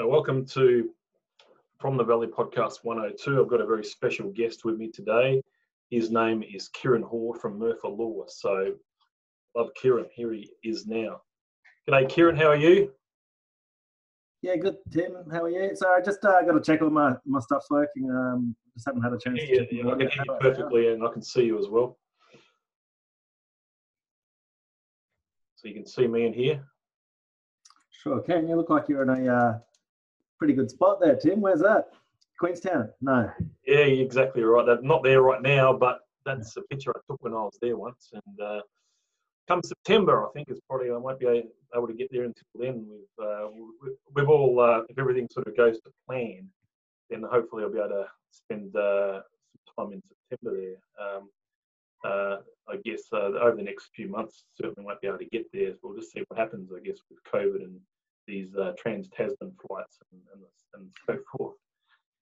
Uh, welcome to From the Valley Podcast 102. I've got a very special guest with me today. His name is Kieran Hall from Murphy Law. So, love Kieran. Here he is now. G'day, Kieran. How are you? Yeah, good, Tim. How are you? So I just uh, got to check all my, my stuff's working. Um, just haven't had a chance Yeah, to check yeah, I can hear you perfectly and I can see you as well. So, you can see me in here. Sure can. You look like you're in a uh, pretty good spot there, Tim. Where's that? Queenstown? No. Yeah, exactly right. They're not there right now, but that's a picture I took when I was there once. And uh, come September, I think it's probably I won't be able to get there until then. We've uh, we- we've all uh, if everything sort of goes to plan, then hopefully I'll be able to spend uh, some time in September there. Um, uh, I guess uh, over the next few months, certainly won't be able to get there. We'll just see what happens, I guess, with COVID and these uh, trans Tasman flights and, and, and so forth.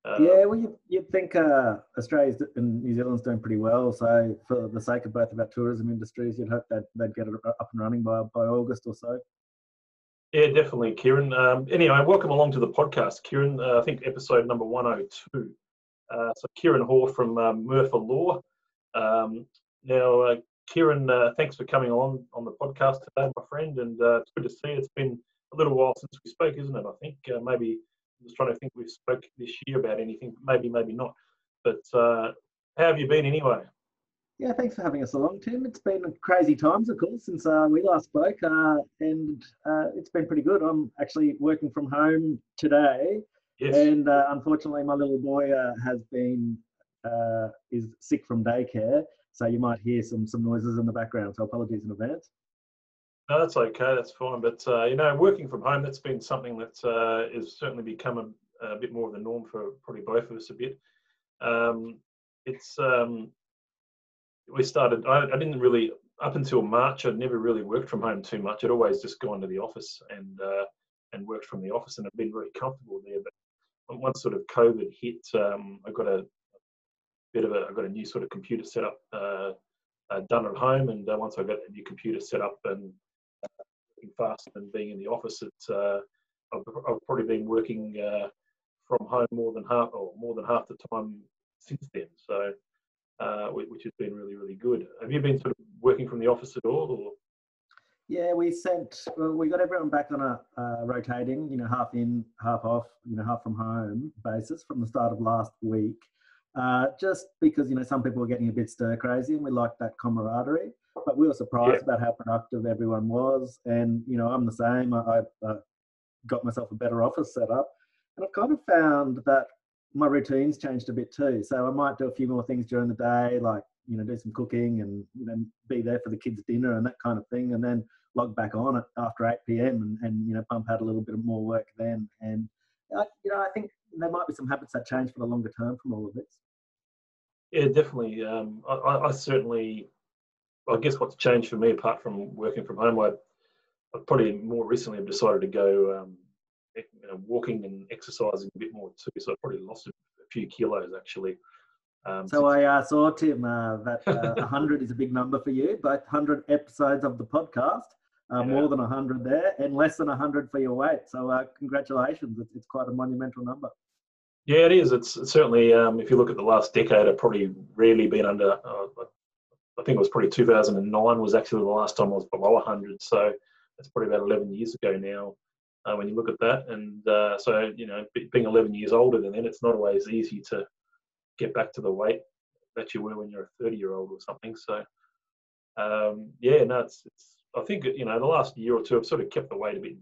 Uh, yeah, well, you, you'd think uh, Australia's and New Zealand's doing pretty well. So for the sake of both of our tourism industries, you'd hope that they'd get it up and running by, by August or so. Yeah, definitely, Kieran. Um, anyway, welcome along to the podcast, Kieran. Uh, I think episode number 102. Uh, so, Kieran Hall from um, Murphy Law. Um, now, uh, Kieran, uh, thanks for coming on on the podcast today, my friend, and uh, it's good to see you. It's been a little while since we spoke, isn't it? I think uh, maybe I'm just trying to think we've spoke this year about anything, maybe, maybe not. But uh, how have you been anyway? Yeah, thanks for having us along, Tim. It's been crazy times, of course, since uh, we last spoke, uh, and uh, it's been pretty good. I'm actually working from home today, Yes. and uh, unfortunately, my little boy uh, has been uh, is sick from daycare, so you might hear some some noises in the background. So apologies in advance. No, that's okay. That's fine. But uh, you know, working from home, that's been something that uh, has certainly become a, a bit more of the norm for probably both of us a bit. Um, it's um, we started. I, I didn't really up until March. I'd never really worked from home too much. I'd always just gone to the office and uh, and worked from the office, and I've been very comfortable there. But once sort of COVID hit, um, I got a bit of a I got a new sort of computer set up. Uh, uh, done at home, and uh, once I got the new computer set up and faster than being in the office. It's uh, I've, I've probably been working uh, from home more than half or more than half the time since then. So, uh, which has been really really good. Have you been sort of working from the office at all? Or? Yeah, we sent well, we got everyone back on a uh, rotating, you know, half in, half off, you know, half from home basis from the start of last week. Uh, just because you know some people were getting a bit stir crazy, and we liked that camaraderie. But we were surprised about how productive everyone was, and you know I'm the same. I, I got myself a better office set up, and I've kind of found that my routines changed a bit too. So I might do a few more things during the day, like you know do some cooking and you know be there for the kids' dinner and that kind of thing, and then log back on it after 8 p.m. and, and you know pump out a little bit of more work then. And uh, you know I think there might be some habits that change for the longer term from all of this. Yeah, definitely. Um, I, I, I certainly, I guess what's changed for me, apart from working from home, I, I probably more recently have decided to go um, you know, walking and exercising a bit more too. So I've probably lost a few kilos actually. Um, So I uh, saw Tim uh, that uh, 100 is a big number for you, both 100 episodes of the podcast. Uh, Yeah. More than 100 there, and less than 100 for your weight. So, uh, congratulations! It's, it's quite a monumental number. Yeah, it is. It's it's certainly, um, if you look at the last decade, I've probably rarely been under, uh, I think it was probably 2009 was actually the last time I was below 100. So that's probably about 11 years ago now uh, when you look at that. And uh, so, you know, being 11 years older than then, it's not always easy to get back to the weight that you were when you're a 30 year old or something. So, um, yeah, no, it's, it's, I think, you know, the last year or two, I've sort of kept the weight a bit,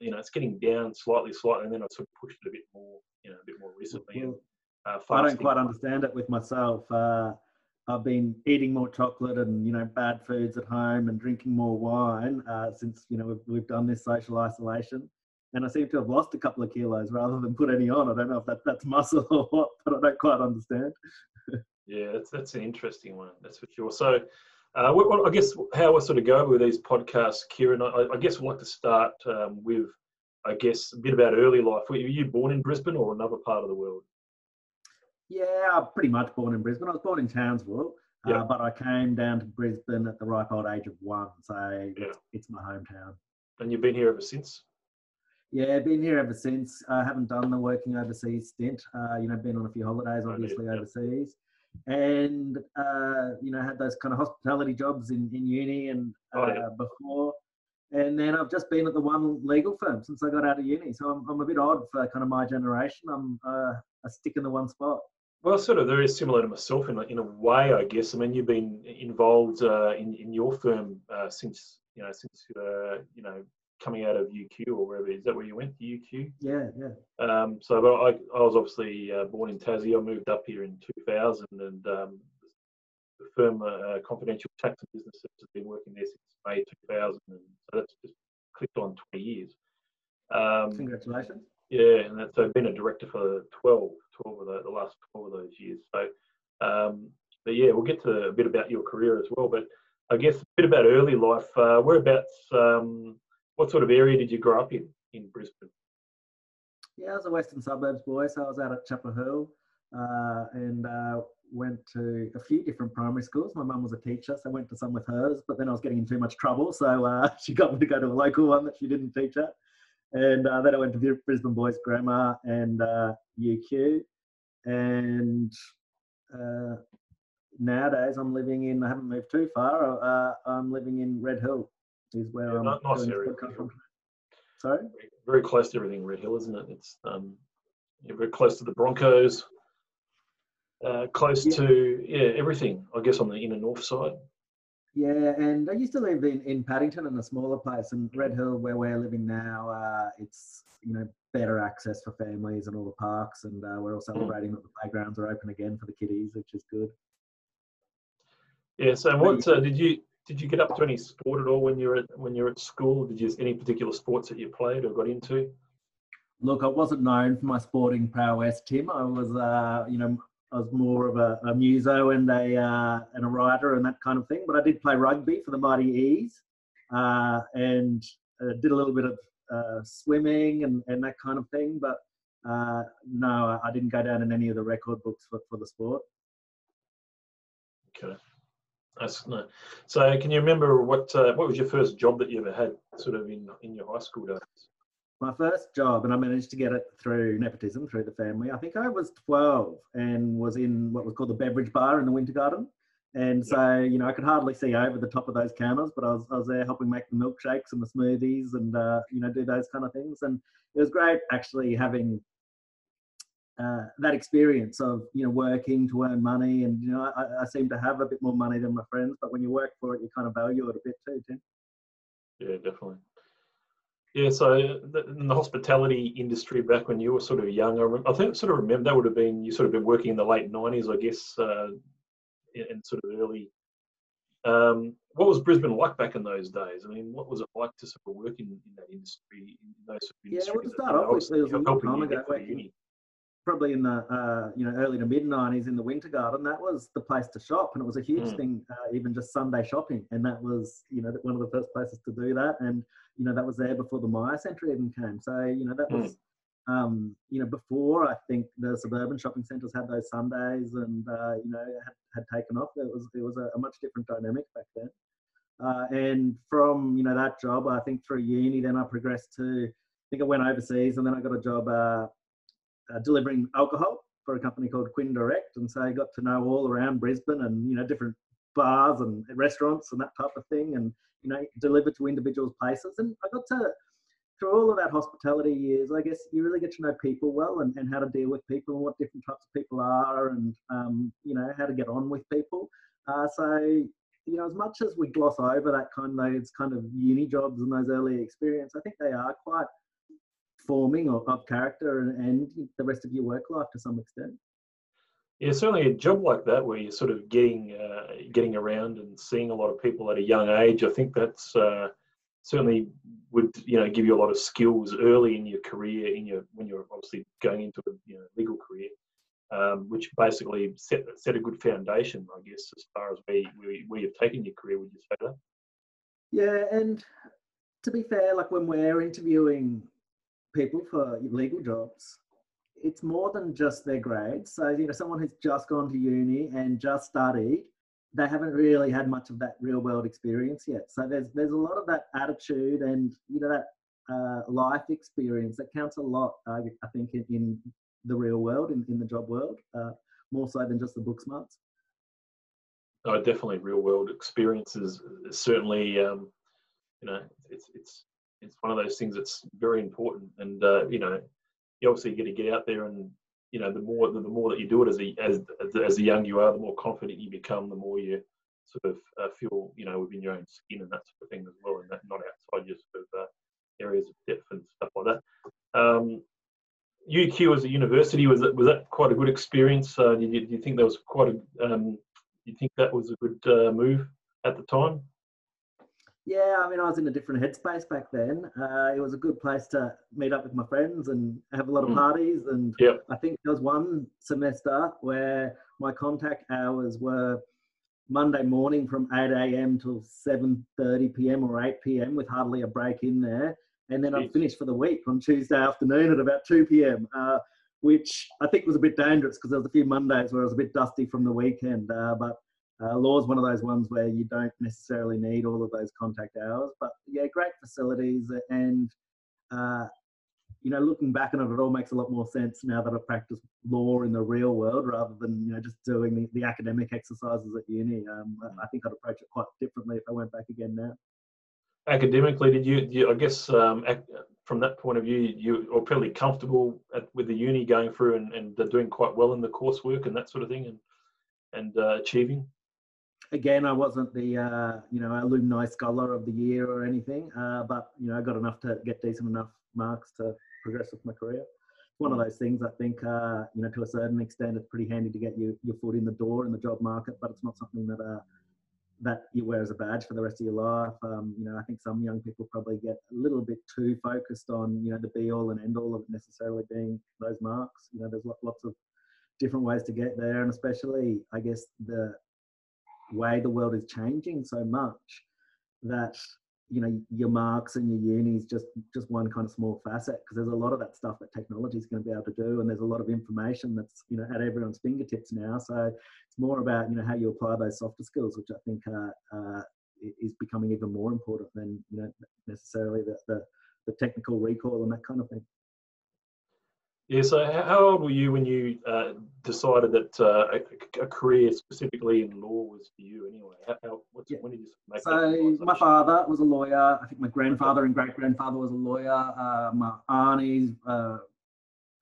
you know, it's getting down slightly, slightly, and then I've sort of pushed it a bit more, you know, a bit more recently. And, uh, I don't quite understand it with myself. Uh, I've been eating more chocolate and you know bad foods at home and drinking more wine uh, since you know we've, we've done this social isolation, and I seem to have lost a couple of kilos rather than put any on. I don't know if that, that's muscle or what, but I don't quite understand. Yeah, that's that's an interesting one. That's for sure. So, uh, what, I guess how I sort of go with these podcasts, Kieran. I, I guess we'd like to start um, with, I guess, a bit about early life. Were you born in Brisbane or another part of the world? Yeah, I'm pretty much born in Brisbane. I was born in Townsville, Yeah. uh, but I came down to Brisbane at the ripe old age of one, so Yeah. it's, it's my hometown. And you've been here ever since. Yeah, been here ever since. I haven't done the working overseas stint. Uh, you know, been on a few holidays, obviously overseas, and uh, you know, had those kind of hospitality jobs in, in uni and uh, oh, yeah. before. And then I've just been at the one legal firm since I got out of uni. So I'm, I'm a bit odd for kind of my generation. I'm uh, a stick in the one spot. Well, sort of very similar to myself in a, in a way, I guess. I mean, you've been involved uh, in in your firm uh, since you know since uh, you know coming out of UQ or wherever. Is that where you went to UQ? Yeah, yeah. Um, so I, I was obviously uh, born in Tassie. I moved up here in 2000, and um, the firm uh, Confidential Tax and Business has been working there since May 2000, and so that's just clicked on 20 years. Um, Congratulations. Yeah, and that's, I've been a director for 12, 12 of the, the last 12 of those years. So, um, but yeah, we'll get to a bit about your career as well. But I guess a bit about early life. Uh, whereabouts um, what sort of area did you grow up in in Brisbane? Yeah, I was a Western Suburbs boy, so I was out at Chapel Hill uh, and uh, went to a few different primary schools. My mum was a teacher, so I went to some with hers, but then I was getting in too much trouble, so uh, she got me to go to a local one that she didn't teach at. And uh, then I went to Brisbane Boys Grammar and UQ. Uh, and uh, nowadays I'm living in, I haven't moved too far, I'm living in Red Hill is where yeah, I'm not, nice area. Sorry? Very close to everything Red Hill, isn't it? It's um, you're very close to the Broncos, uh, close yeah. to yeah everything. I guess on the inner north side. Yeah, and I used to live in, in Paddington in a smaller place, and Red Hill, where we're living now, uh, it's you know better access for families and all the parks, and uh, we're all hmm. celebrating that the playgrounds are open again for the kiddies, which is good. Yeah. So, what uh, did you did you get up to any sport at all when you're at, when you were at school? Did you any particular sports that you played or got into? Look, I wasn't known for my sporting prowess, Tim. I was, uh, you know, I was more of a, a muso and a uh, and a writer and that kind of thing. But I did play rugby for the Mighty E's uh, and uh, did a little bit of uh, swimming and, and that kind of thing. But uh, no, I didn't go down in any of the record books for, for the sport. Okay. That's no. So, can you remember what what was your first job that you ever had, sort of in in your high school days? My first job, and I managed to get it through nepotism, through the family. I think I was twelve and was in what was called the beverage bar in the Winter Garden. And so, you know, I could hardly see over the top of those counters, but I was, I was there helping make the milkshakes and the smoothies and, uh, you know, do those kind of things. And it was great actually having uh, that experience of you know working to earn money and you know I, I, seem to have a bit more money than my friends but when you work for it you kind of value it a bit too Tim. yeah definitely yeah so in the hospitality industry back when you were sort of young i, I think sort of remember that would have been you sort of been working in the late 90s i guess uh, and sort of early um, what was Brisbane like back in those days? I mean, what was it like to sort of work in, in that industry? In those sort of yeah, well, to start off, it was a long time ago. Probably in the uh, you know early to mid 90s in the winter garden that was the place to shop and it was a huge mm. thing uh, even just sunday shopping and that was you know one of the first places to do that and you know that was there before the myer centre even came so you know that mm. was um, you know before i think the suburban shopping centres had those sundays and uh, you know had, had taken off it was it was a, a much different dynamic back then uh, and from you know that job i think through uni then i progressed to I think I went overseas and then I got a job uh, uh, delivering alcohol for a company called Quinn Direct, and so I got to know all around Brisbane and you know different bars and restaurants and that type of thing, and you know deliver to individuals' places. And I got to through all of that hospitality years, I guess you really get to know people well and, and how to deal with people and what different types of people are, and um, you know how to get on with people. Uh, so you know, as much as we gloss over that kind of those kind of uni jobs and those early experience, I think they are quite forming of, of character and, and the rest of your work life to some extent. Yeah, certainly a job like that where you're sort of getting uh, getting around and seeing a lot of people at a young age. I think that's uh, certainly would you know give you a lot of skills early in your career, in your when you're obviously going into a you know, legal career, um, which basically set set a good foundation, I guess, as far as where, where where you've taken your career. Would you say that? Yeah, and to be fair, like when we're interviewing people for legal jobs, it's more than just their grades. So, you know, someone who's just gone to uni and just studied, they haven't really had much of that real world experience yet. So there's there's a lot of that attitude and you know that uh, life experience that counts a lot, uh, I think, in, in, the real world, in, in the job world, uh, more so than just the book smarts. Oh, definitely, real world experiences certainly, um, you know, it's it's it's one of those things that's very important, and uh, you know, you obviously get to get out there and you know the more the, the more that you do it as a as as a young you are, the more confident you become, the more you sort of uh, feel you know within your own skin and that sort of thing as well, and that not outside your sort of uh, areas of depth and stuff like that. Um, UQ as a university was that was that quite a good experience? Uh, do, you, do you think that was quite a um, do you think that was a good uh, move at the time? Yeah, I mean, I was in a different headspace back then. Uh, it was a good place to meet up with my friends and have a lot of mm. parties. And yep. I think there was one semester where my contact hours were Monday morning from 8 a.m. till 7:30 p.m. or 8 p.m. with hardly a break in there, and then I'd finish for the week on Tuesday afternoon at about 2 p.m. Uh, which I think was a bit dangerous because there was a few Mondays where I was a bit dusty from the weekend. Uh, but uh, law is one of those ones where you don't necessarily need all of those contact hours. But yeah, great facilities and uh, you know, looking back on it, it all makes a lot more sense now that I've practiced law in the real world rather than you know just doing the, the academic exercises at uni. Um, I think I'd approach it quite differently if I went back again now. Academically, did you? you I guess um, from that point of view, you are fairly comfortable at, with the uni going through and, and doing quite well in the coursework and that sort of thing, and and uh, achieving. Again, I wasn't the uh, you know alumni scholar of the year or anything, uh, but you know I got enough to get decent enough marks to progress with my career. One of those things I think uh, you know to a certain extent it's pretty handy to get you, your foot in the door in the job market, but it's not something that uh, that you wear as a badge for the rest of your life. Um, you know, I think some young people probably get a little bit too focused on, you know, the be all and end all of it necessarily being those marks. You know, there's lots of different ways to get there, and especially, I guess, the way the world is changing so much that you know your marks and your uni is just just one kind of small facet because there's a lot of that stuff that technology is going to be able to do and there's a lot of information that's you know at everyone's fingertips now. So it's more about you know how you apply those softer skills which i think uh, uh, is becoming even more important than you know necessarily the, the the technical recall and that kind of thing yeah, so how old were you when you uh, decided that uh, a, a, career specifically in law was for you anyway? How, how, yeah. When did you make So my father was a lawyer. I think my grandfather and great grandfather was a lawyer. Uh, my auntie, uh,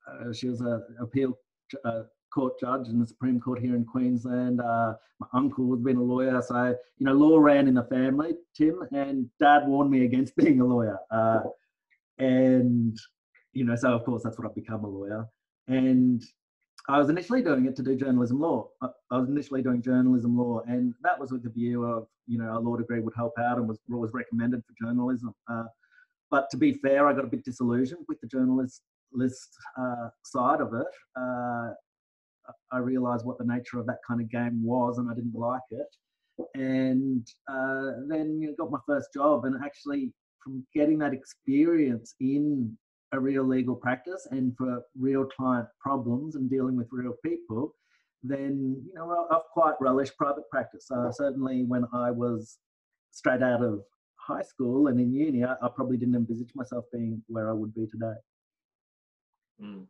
uh, she was an appeal uh, court judge in the Supreme Court here in Queensland. my uncle had been a lawyer. So, you know, law ran in the family, Tim, and dad warned me against being a lawyer. and you know, so of course that's what I've become a lawyer. And I was initially doing it to do journalism law. I was initially doing journalism law, and that was with the view of, you know, a law degree would help out and was was recommended for journalism. Uh, but to be fair, I got a bit disillusioned with the journalist list uh, side of it. Uh, I realised what the nature of that kind of game was, and I didn't like it. And uh, then you know, got my first job, and actually from getting that experience in a real legal practice and for real client problems and dealing with real people, then you know I've quite relished private practice. Uh, certainly, when I was straight out of high school and in uni, I, I, probably didn't envisage myself being where I would be today. Mm.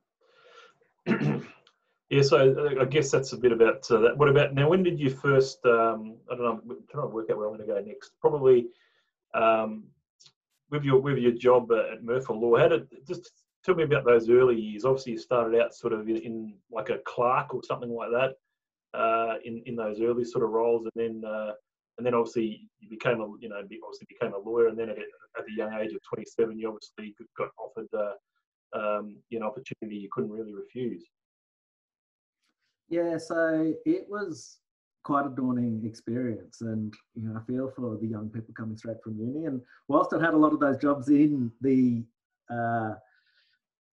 yeah, so uh, I guess that's a bit about uh, that. What about now? When did you first? Um, I don't know. I'm trying to work out where I'm going to go next. Probably um, with your with your job at Murphy Law, how did just tell me about those early years? Obviously, you started out sort of in, in like a clerk or something like that uh, in in those early sort of roles, and then uh, and then obviously you became a you know obviously became a lawyer, and then at, at the young age of 27, you obviously got offered uh, um, you know opportunity you couldn't really refuse. Yeah, so it was quite a daunting experience. And you know, I feel for the young people coming straight from uni. And whilst I'd had a lot of those jobs in the uh,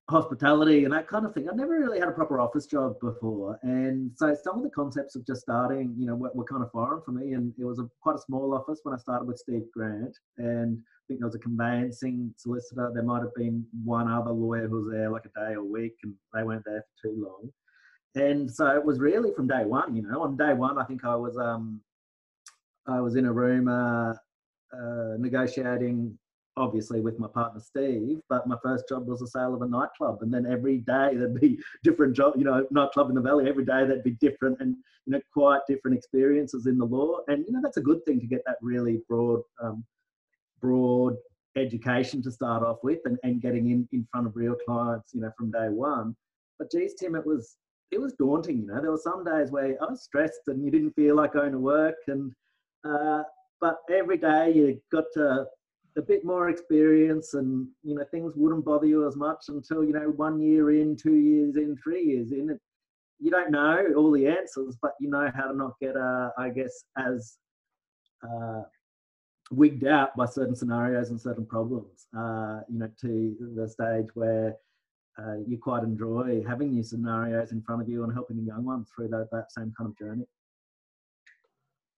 hospitality and that kind of thing, I never really had a proper office job before. And so some of the concepts of just starting, you know, were, were kind of foreign for me. And it was a quite a small office when I started with Steve Grant. And I think there was a conveyancing solicitor. There might have been one other lawyer who was there like a day a week, and they weren't there for too long and so it was really from day one. You know, on day one, I think I was um, I was in a room uh, uh, negotiating obviously with my partner Steve, but my first job was the sale of a nightclub. And then every day there'd be different job, you know, nightclub in the valley, every day there'd be different and, you know, quite different experiences in the law. And, you know, that's a good thing to get that really broad, um, broad education to start off with and, and getting in, in front of real clients, you know, from day one. But geez, Tim, it was, it was daunting, you know, there were some days where I was stressed and you didn't feel like going to work and, uh, but every day you got to a bit more experience and you know things wouldn't bother you as much until you know one year in two years in three years in. It you don't know all the answers but you know how to not get uh, i guess as uh, wigged out by certain scenarios and certain problems uh, you know to the stage where uh, you quite enjoy having these scenarios in front of you and helping the young ones through that, that same kind of journey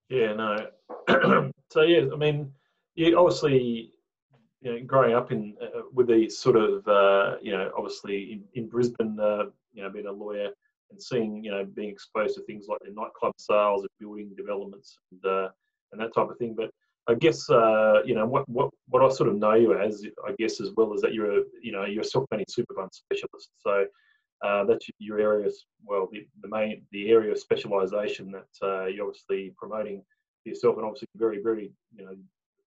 yeah no so yeah i mean yeah, obviously, you know, growing up in uh, with these sort of, uh, you know, obviously in, in Brisbane, uh, you know, being a lawyer and seeing, you know, being exposed to things like the nightclub sales and building developments and, uh, and that type of thing. But I guess, uh, you know, what, what, what I sort of know you as, I guess, as well as that you're a, you know, you're a self-managed super fund specialist. So uh, that's your area, well, the, the main, the area of specialisation that you're obviously promoting yourself and obviously very, very, you know,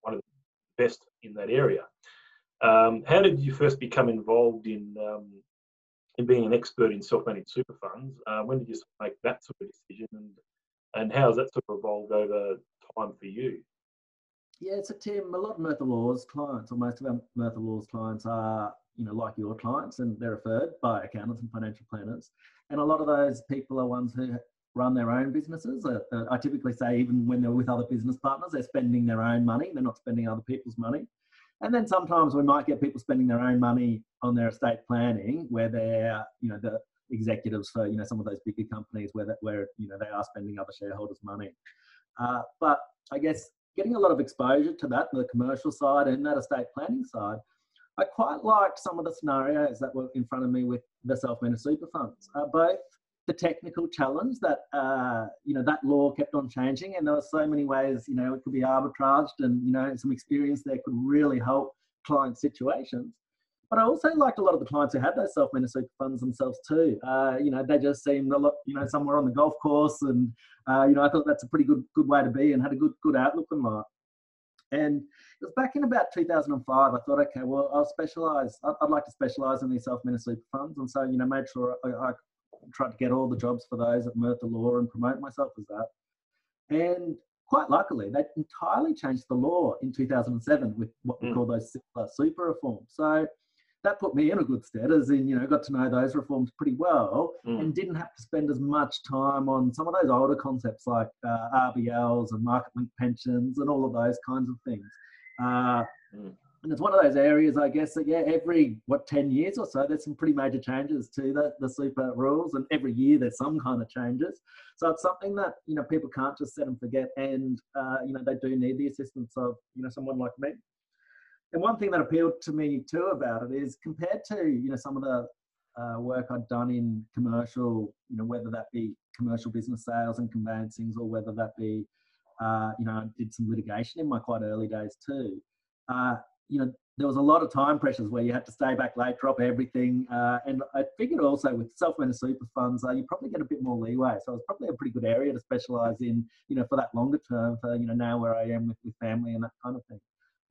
one of the best in that area. Um, how did you first become involved in um, in being an expert in self-managed super funds? Uh, when did you make that sort of decision, and and how has that sort of evolved over time for you? Yeah, so Tim, a lot of Murtha Laws clients, or most of our Murtha Laws clients are, you know, like your clients, and they're referred by accountants and financial planners. And a lot of those people are ones who run their own businesses. Uh, uh, I typically say even when they're with other business partners, they're spending their own money. They're not spending other people's money. And then sometimes we might get people spending their own money on their estate planning, where they're you know the executives for you know some of those bigger companies where that where you know they are spending other shareholders' money. Uh, but I guess getting a lot of exposure to that, the commercial side and that estate planning side, I quite liked some of the scenarios that were in front of me with the self-managed super funds. Uh, both the technical challenge that uh, you know that law kept on changing, and there were so many ways you know it could be arbitraged, and you know some experience there could really help client situations. But I also liked a lot of the clients who had those self-managed super funds themselves too. Uh, you know, they just seemed a lot, you know, somewhere on the golf course, and uh, you know, I thought that's a pretty good good way to be, and had a good good outlook in life. And it was back in about 2005. I thought, okay, well, I'll specialize. I'd, I'd like to specialize in these self-managed super funds, and so you know, made sure I, I tried to get all the jobs for those at Murtha Law and promote myself as that. And quite luckily, they entirely changed the law in 2007 with what we mm. call those super reforms. So that put me in a good stead, as in, you know, got to know those reforms pretty well mm. and didn't have to spend as much time on some of those older concepts like uh, RBLs and market linked pensions and all of those kinds of things. Uh, mm and it's one of those areas, I guess, that yeah, every what ten years or so, there's some pretty major changes to the, the super rules, and every year there's some kind of changes. So it's something that you know people can't just set and forget, and uh, you know they do need the assistance of you know someone like me. And one thing that appealed to me too about it is compared to you know some of the uh, work I'd done in commercial, you know whether that be commercial business sales and conveyancings, or whether that be uh, you know I did some litigation in my quite early days too. Uh, you know, there was a lot of time pressures where you had to stay back late, drop everything. Uh, and I figured also with self-managed super funds, uh, you probably get a bit more leeway. So it's probably a pretty good area to specialize in, you know, for that longer term, for, you know, now where I am with, with family and that kind of thing.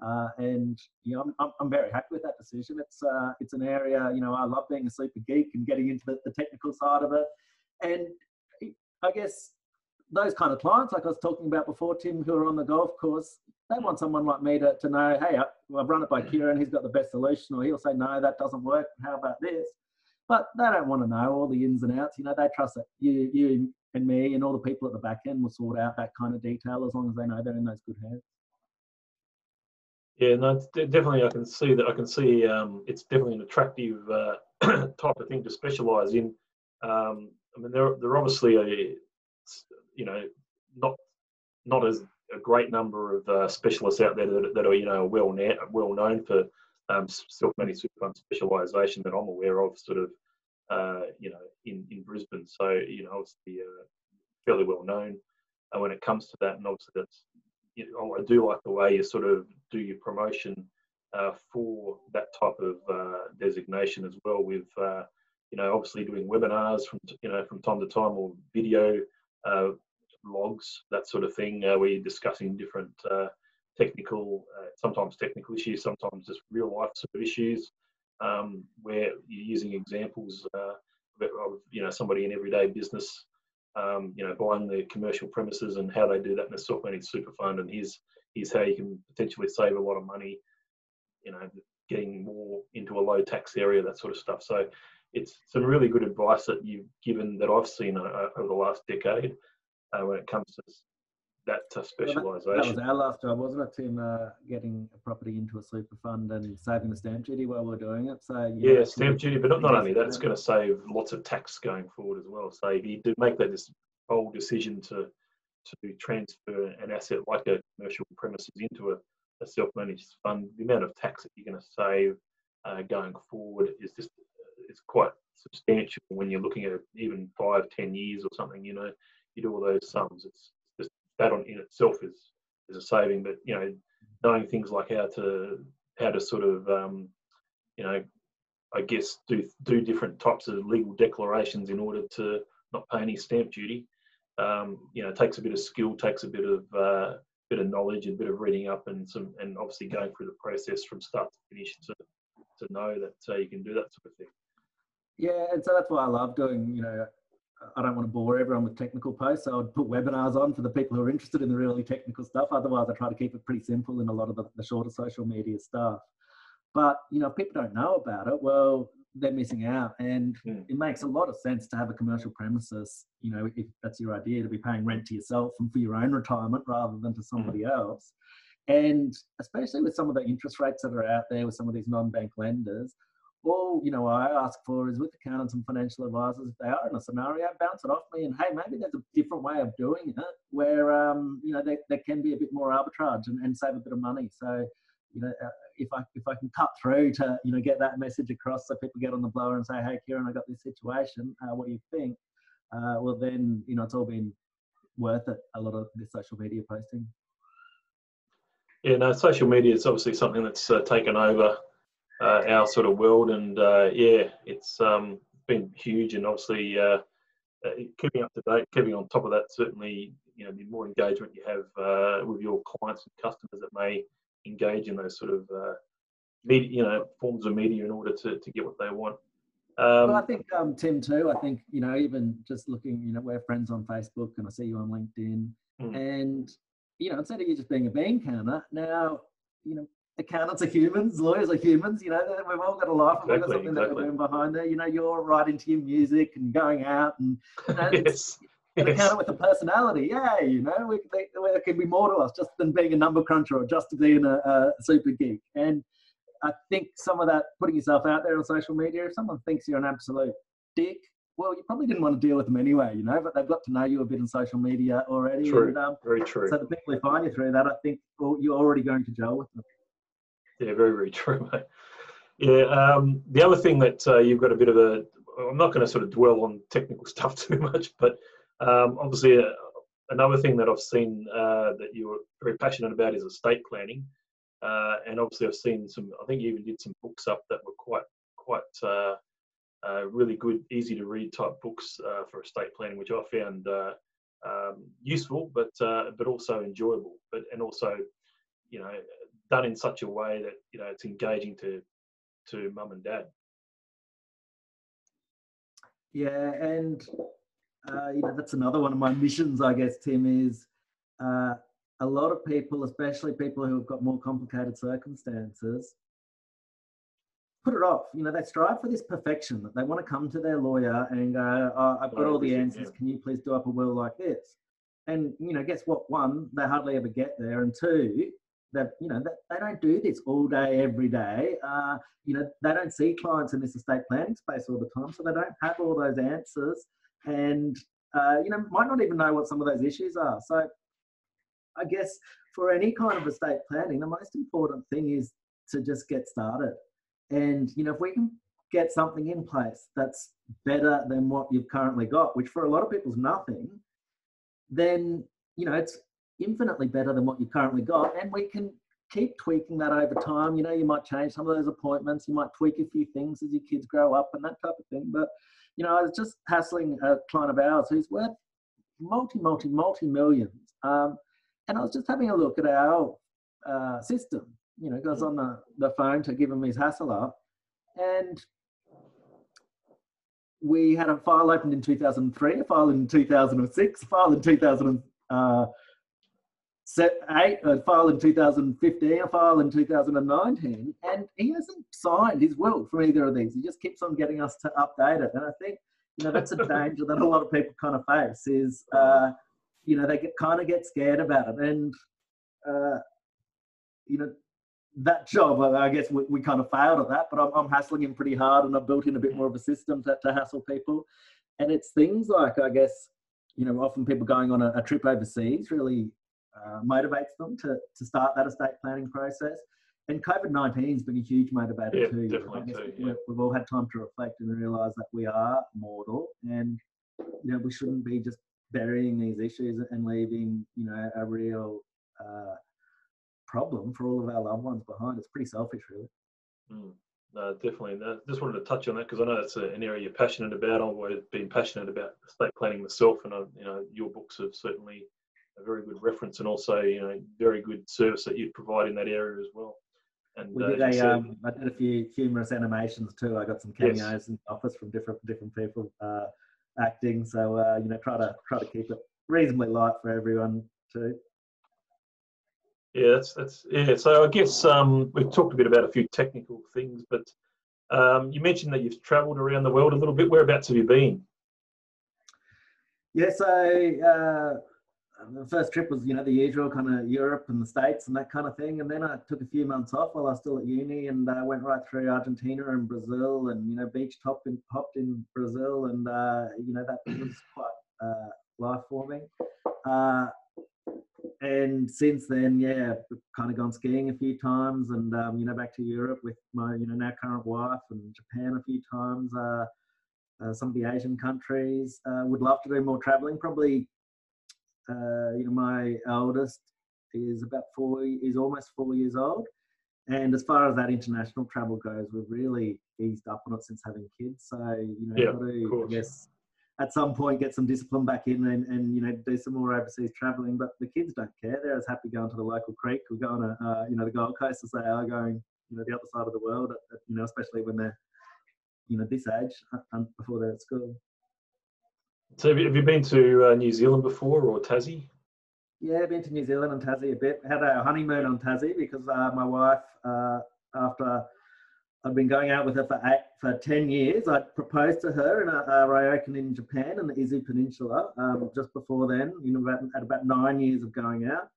Uh, and you know, I'm, I'm very happy with that decision. It's uh, it's an area, you know, I love being a super geek and getting into the, the technical side of it. And I guess those kind of clients, like I was talking about before, Tim, who are on the golf course, they want someone like me to, to know, hey, I've run it by Kieran, he's got the best solution, or he'll say, no, that doesn't work. How about this? But they don't want to know all the ins and outs. You know, they trust that you, you and me and all the people at the back end will sort out that kind of detail as long as they know they're in those good hands. Yeah, no, definitely. I can see that. I can see um, it's definitely an attractive uh, type of thing to specialise in. Um, I mean, they're they're obviously a, you know, not not as a great number of uh, specialists out there that, that are you know well well known for um, self-managed super fund specialisation that I'm aware of, sort of uh, you know in, in Brisbane. So you know obviously uh, fairly well known uh, when it comes to that, and obviously that's you know, I do like the way you sort of do your promotion uh, for that type of uh, designation as well. With uh, you know, obviously doing webinars from you know from time to time or video uh, logs, that sort of thing. Uh, we're discussing different technical, sometimes technical issues, sometimes just real life sort of issues, um, where you're using examples of you know somebody in everyday business um, you know, buying the commercial premises and how they do that in a self-managed super fund, and here's here's how you can potentially save a lot of money, you know, getting more into a low tax area, that sort of stuff. So it's some really good advice that you've given that I've seen uh, over the last decade uh, when it comes to that uh, specialisation. That, was our last job, wasn't it, Tim? Uh, getting a property into a super fund and saving the stamp duty while we're doing it. So yeah, know, stamp duty, but not, not only that, it's going to save lots of tax going forward as well. So if you do make that this bold decision to to transfer an asset like a commercial premises into a, a self-managed fund, the amount of tax that you're going to save uh, going forward is just is quite substantial when you're looking at even five, ten years or something. You know, you do all those sums, it's that on in itself is is a saving. But you know, knowing things like how to how to sort of um, you know, I guess do do different types of legal declarations in order to not pay any stamp duty. Um, you know, takes a bit of skill, takes a bit of uh, bit of knowledge, a bit of reading up, and some and obviously going through the process from start to finish to to know that uh, you can do that sort of thing. Yeah, and so that's why I love doing you know I don't want to bore everyone with technical posts, so I'd put webinars on for the people who are interested in the really technical stuff. Otherwise, I try to keep it pretty simple in a lot of the, the shorter social media stuff. But you know, if people don't know about it, well, they're missing out, and mm. it makes a lot of sense to have a commercial premises. You know, if that's your idea, to be paying rent to yourself and for your own retirement rather than to hmm. somebody mm. else. And especially with some of the interest rates that are out there with some of these non-bank lenders, all you know I ask for is with accountants and financial advisors, if they are in a scenario, bounce it off me and hey, maybe there's a different way of doing it where um, you know there, there can be a bit more arbitrage and, and save a bit of money. So you know uh, if I if I can cut through to you know get that message across so people get on the blower and say, hey, Kieran, I got this situation. Uh, what do you think? Uh, well, then you know it's all been worth it. A lot of this social media posting. Yeah, no, social media is obviously something that's uh, taken over uh, our sort of world. And uh, yeah, it's um, been huge, and obviously uh, uh, keeping up to date, keeping on top of that. Certainly, you know, the more engagement you have uh, with your clients and customers that may engage in those sort of media, you know, forms of media in order to, to get what they want. Um, well, I think um, Tim too. I think you know, even just looking, you know, we're friends on Facebook, and I see you on LinkedIn, mm. and you know, instead of you just being a bean counter, now you know, accountants are humans, lawyers are humans. You know, we've all got a life. Exactly, we've got something exactly. that we're doing behind there. You know, you're right into your music and going out, and you know, yes. an yes. accountant with a personality. Yeah, you know, we, they, there can be more to us just than being a number cruncher or just being a, a super geek. And I think some of that putting yourself out there on social media, if someone thinks you're an absolute dick, well, you probably didn't want to deal with them anyway, you know, but they've got to know you a bit on social media already. True. And, um, Very true. So the people who find you through that, I think well, you're already going to gel with them. Yeah, very, very true, mate. Yeah, um, the other thing that uh, you've got a bit of a, I'm not going to sort of dwell on technical stuff too much, but um, obviously uh, another thing that I've seen uh, that you're very passionate about is estate planning. Uh, and obviously I've seen some, I think you even did some books up that were quite, quite uh, uh, really good, easy to read type books for estate planning, which I found um, useful, but but also enjoyable, but and also, you know, done in such a way that you know it's engaging to to mum and dad. Yeah, and uh, you know that's another one of my missions, I guess, Tim, is uh, a lot of people, especially people who have got more complicated circumstances, put it off. You know, they strive for this perfection that they want to come to their lawyer and go, oh, I've got all the answers. Can you please do up a will like this? And, you know, guess what? One, they hardly ever get there. And two, that you know that they don't do this all day every day. Uh, you know they don't see clients in this estate planning space all the time so they don't have all those answers. And uh, you know might not even know what some of those issues are. So i guess for any kind of estate planning the most important thing is to just get started. And you know if we can get something in place that's better than what you've currently got which for a lot of people is nothing then you know it's infinitely better than what you currently got, and we can keep tweaking that over time. You know, you might change some of those appointments, you might tweak a few things as your kids grow up and that type of thing. But, you know, I was just hassling a client of ours who's worth multi, multi, multi millions. Um, and I was just having a look at our uh, system. You know, goes on the, the phone to give him his hassle up. And we had a file opened in 2003, a file in 2006, a file in 2000. uh, a file in 2015, a file in 2019, and he hasn't signed his will from either of these. He just keeps on getting us to update it, and I think you know that's a danger that a lot of people kind of face is uh, you know they get kind of get scared about it, and uh, you know that job, I guess we, we kind of failed at that, but I'm, I'm, hassling him pretty hard and I've built in a bit more of a system to, to hassle people. And it's things like, I guess, you know, often people going on a, a trip overseas really uh, motivates them to, to start that estate planning process. And COVID 19 has been a huge motivator yeah, too. Definitely too yeah. We've all had time to reflect and realize that we are mortal and, you know, we shouldn't be just burying these issues and leaving, you know, a real, uh, problem for all of our loved ones behind. It's pretty selfish, really. Mm. No, definitely. No, just wanted to touch on that because I know that's an area you're passionate about. I've always been passionate about estate planning myself, and I, you know your books have certainly a very good reference, and also you know very good service that you provide in that area as well. And we uh, did uh, a, said, um, I did a few humorous animations too. I got some cameos yes. in the office from different different people uh, acting. So uh, you know, try to try to keep it reasonably light for everyone too. Yeah, that's that's yeah. So I guess um, we've talked a bit about a few technical things, but um, you mentioned that you've travelled around the world a little bit. Whereabouts have you been? Yeah, so uh, the first trip was you know the usual kind of Europe and the States and that kind of thing, and then I took a few months off while I was still at uni and uh, went right through Argentina and Brazil and you know beach in, hopped in Brazil and uh, you know that was quite uh, life forming. Uh, and since then, yeah, I've kind of gone skiing a few times, and um, you know, back to Europe with my you know now current wife, and Japan a few times. Uh, uh, some of the Asian countries. Would love to do more traveling. Probably, uh, you know, my eldest is about four, is almost four years old, and as far as that international travel goes, we've really eased up on it since having kids. So you know, yeah, to, I guess at some point get some discipline back in and, and you know do some more overseas traveling. But the kids don't care; they're as happy going to the local creek or going to uh, you know the Gold Coast as they are going you know the other side of the world. You know, especially when they're you know this age and before they're at school. So have you been to uh, New Zealand before or Tassie? Yeah, I've been to New Zealand and Tassie a bit. Had a honeymoon on Tassie because uh, my wife, uh, after I'd been going out with her for eight, for 10 years. I proposed to her in a, a ryokan in Japan in the Izu Peninsula um, just before then, you know, about, at about nine years of going out.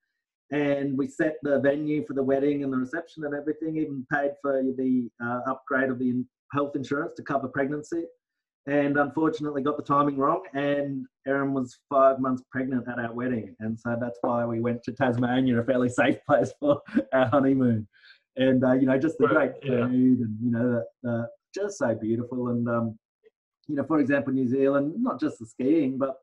And we set the venue for the wedding and the reception and everything, even paid for the uh, upgrade of the health insurance to cover pregnancy. And unfortunately, got the timing wrong, and Erin was five months pregnant at our wedding. And so that's why we went to Tasmania, a fairly safe place for our honeymoon. And uh, you know just the great food and you know the, just so beautiful. And um, you know for example New Zealand not just the skiing but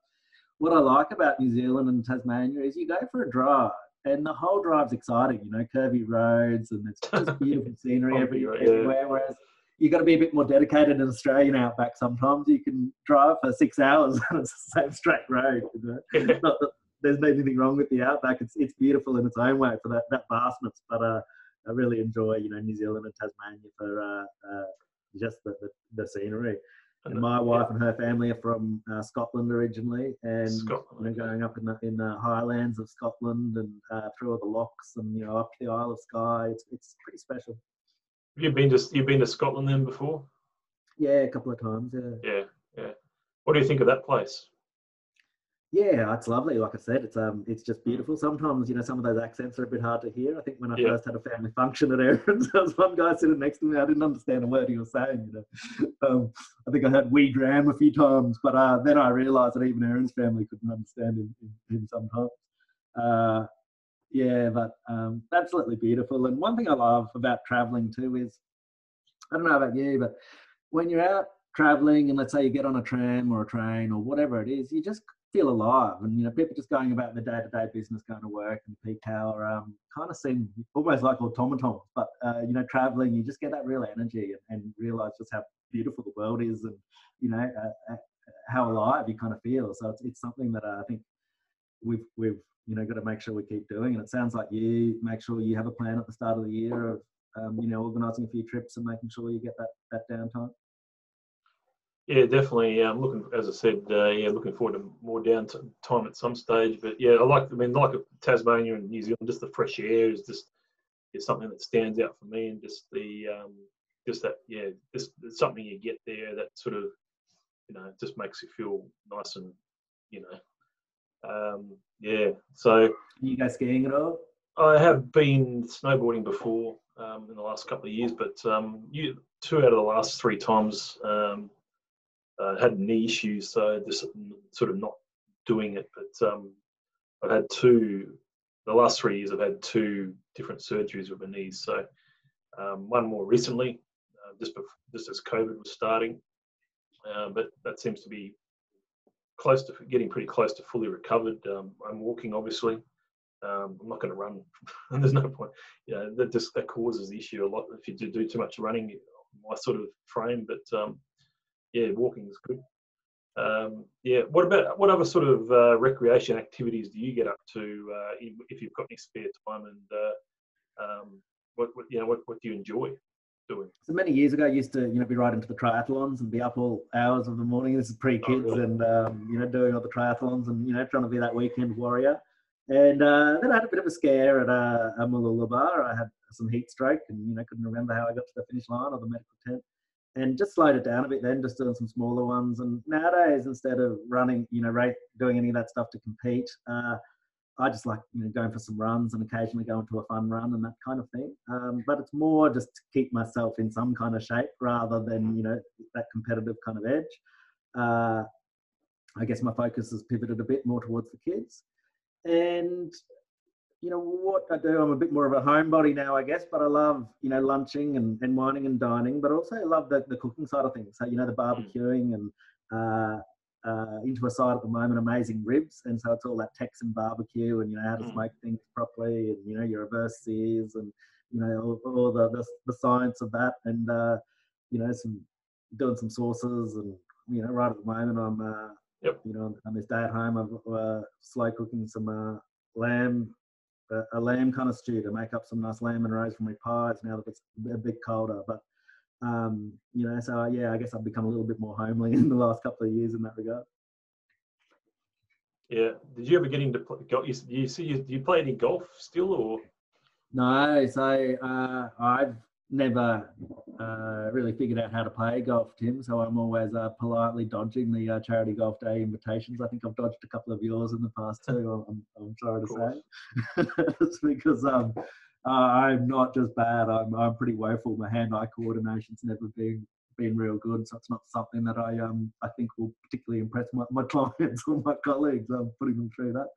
what I like about New Zealand and Tasmania is you go for a drive and the whole drive's exciting you know curvy roads and it's just beautiful scenery every, everywhere whereas you got to be a bit more dedicated in Australian outback sometimes you can drive for six hours and it's the same straight road you know? not that there's anything wrong with the outback it's it's beautiful in its own way for that that vastness but uh I really enjoy, you know, New Zealand and Tasmania for uh, uh, just the, the, the, scenery. And my wife yeah. and her family are from uh, Scotland originally, and Scotland, you know, going up in the in the highlands of Scotland and uh, through all the lochs and you know up the Isle of Skye. It's it's pretty special. Have you been to you've been to Scotland then before? Yeah, a couple of times. Yeah. Yeah, yeah. What do you think of that place? Yeah, it's lovely. Like I said, it's um, it's just beautiful. Sometimes, you know, some of those accents are a bit hard to hear. I think when I yeah. first had a family function at Erin's, there was one guy sitting next to me. I didn't understand a word he was saying. You know, um, I think I heard "we dram" a few times, but uh, then I realised that even Erin's family couldn't understand him, him sometimes. Uh, yeah, but um, absolutely beautiful. And one thing I love about travelling too is, I don't know about you, but when you're out traveling and let's say you get on a tram or a train or whatever it is, you just feel alive. And you know, people just going about their day-to-day business, going to work and peak hour, um, kind of seem almost like automatons. But uh, you know, traveling, you just get that real energy and, and realize just how beautiful the world is, and you know, uh, uh, how alive you kind of feel. So it's, it's something that I think we've we've you know got to make sure we keep doing. And it sounds like you make sure you have a plan at the start of the year of um, you know organising a few trips and making sure you get that that downtime. Yeah, definitely. I'm looking, as I said, uh, yeah, looking forward to more downtime at some stage. But yeah, I like, I mean, like Tasmania and New Zealand, just the fresh air is just is something that stands out for me, and just the um, just that, yeah, just something you get there that sort of, you know, just makes you feel nice and, you know, um, yeah. So you guys skiing at all? I have been snowboarding before um, in the last couple of years, but um, you, two out of the last three times um, uh, had knee issues, so just sort of not doing it. But um, I've had two. The last three years, I've had two different surgeries with my knees. So um, one more recently, uh, just before, just as COVID was starting, uh, but that seems to be close to getting pretty close to fully recovered. Um, I'm walking, obviously. Um, I'm not going to run. there's no point. You know, that just that causes the issue a lot if you do, do too much running. My sort of frame, but um, yeah, walking is good. Um, yeah, what about what other sort of uh, recreation activities do you get up to uh, if you've got any spare time? And uh, um, what, what you know, what, what do you enjoy doing? So many years ago, I used to you know be riding to the triathlons and be up all hours of the morning. This is pre-kids, oh, really? and um, you know doing all the triathlons and you know trying to be that weekend warrior. And uh, then I had a bit of a scare at uh, Mooloolaba. I had some heat stroke and you know couldn't remember how I got to the finish line or the medical tent and just slowed it down a bit then, just doing some smaller ones. And nowadays, instead of running, you know, doing any of that stuff to compete, uh, I just like, you know, going for some runs and occasionally going to a fun run and that kind of thing. Um, but it's more just to keep myself in some kind of shape rather than, you know, that competitive kind of edge. Uh, I guess my focus has pivoted a bit more towards the kids. And you know what I do. I'm a bit more of a homebody now, I guess, but I love you know lunching and, and wining and dining, but also I love the, the cooking side of things. So you know the mm. barbecuing and uh, uh, into a side at the moment, amazing ribs, and so it's all that Texan barbecue and you know how to mm. smoke things properly, and you know your reverse sears and you know all, all the, the, the science of that, and uh, you know some doing some sauces and you know right at the moment I'm uh, yep. you know on this day at home I'm uh, slow cooking some uh, lamb a, a, lamb kind of stew to make up some nice lamb and rosemary pies now that it's a bit colder. But um, you know, so yeah, I guess I've become a little bit more homely in the last couple of years in that regard. Yeah. Did you ever get into golf? You, you see, you, do you play any golf still, or? No. So uh, I've never uh, really figured out how to play golf, Tim. So I'm always uh, politely dodging the uh, charity golf day invitations. I think I've dodged a couple of yours in the past too. I'm, I'm sorry to say, because um, uh, I'm not just bad. I'm I'm pretty woeful. My hand-eye coordination's never been been real good, so it's not something that I um I think will particularly impress my, my clients or my colleagues. I'm putting them through that.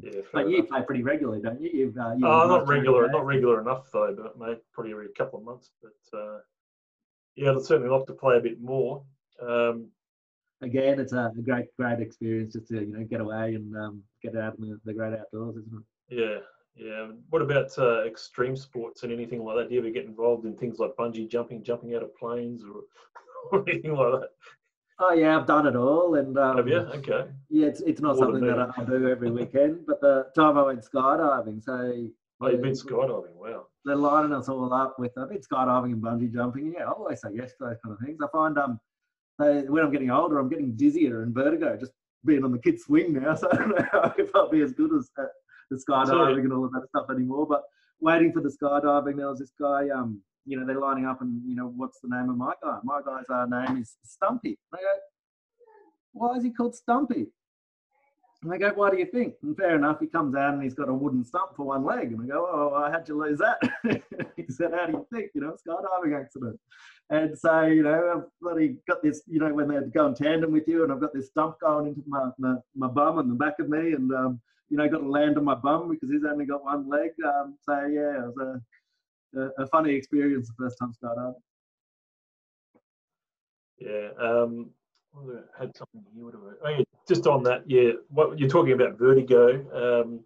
Yeah, but you play pretty regularly, don't you? You've, uh, you oh, not regular, not regular enough though, but mate, probably every couple of months. But uh, yeah, I'd certainly like to play a bit more. Um, Again, it's a great, great experience just to you know get away and um, get out in the, the, great outdoors, isn't it? Yeah, yeah. What about uh, extreme sports and anything like that? Do you ever get involved in things like bungee jumping, jumping out of planes, or, or anything like that? Oh yeah, I've done it all, and um, have you? Okay. Yeah, it's it's not More something that I do every weekend, but the time I went skydiving, so. Oh, you've been skydiving, wow. They're lining us all up with I've been skydiving and bungee jumping, and yeah, I always say yes to those kind of things. I find um, when I'm getting older, I'm getting dizzier and vertigo just being on the kids' swing now. So I don't know if I'll be as good as uh, the skydiving Sorry. and all of that stuff anymore. But waiting for the skydiving, there was this guy um you know, they're lining up and, you know, what's the name of my guy? My guy's uh, name is Stumpy. And I go, why is he called Stumpy? And I go, why do you think? And fair enough, he comes out and he's got a wooden stump for one leg. And I go, oh, how'd you lose that? he said, how do you think? You know, skydiving accident. And so, you know, I've bloody got this, you know, when they go in tandem with you, and I've got this stump going into my, my, my bum and the back of me, and, um, you know, got to land on my bum because he's only got one leg. Um, so, yeah, it was a a, funny experience the first time up. Yeah. Um, I had something here. What I, oh, yeah, just on that, yeah. What you're talking about vertigo. Um,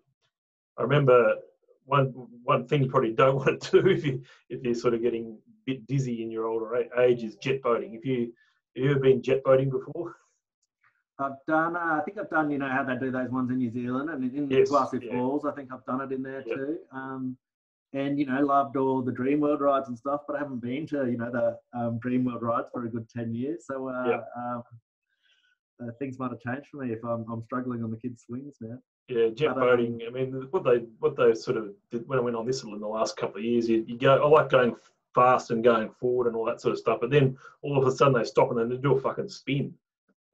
I remember one one thing you probably don't want to do if you if you're sort of getting a bit dizzy in your older age is jet boating. If you have you ever been jet boating before? I've done. Uh, I think I've done. You know how they do those ones in New Zealand and in yes, Glassy yeah. Falls. I think I've done it in there yep. too. Um, and you know, loved all the Dreamworld rides and stuff, but I haven't been to you know the um, Dreamworld rides for a good ten years. So uh, yep. um, uh, things might have changed for me if I'm, I'm struggling on the kids' swings now. Yeah, jet but, um, boating. Um, I mean, what they what they sort of did when I went on this little in the last couple of years, you, you go. I like going fast and going forward and all that sort of stuff. But then all of a sudden they stop and then they do a fucking spin,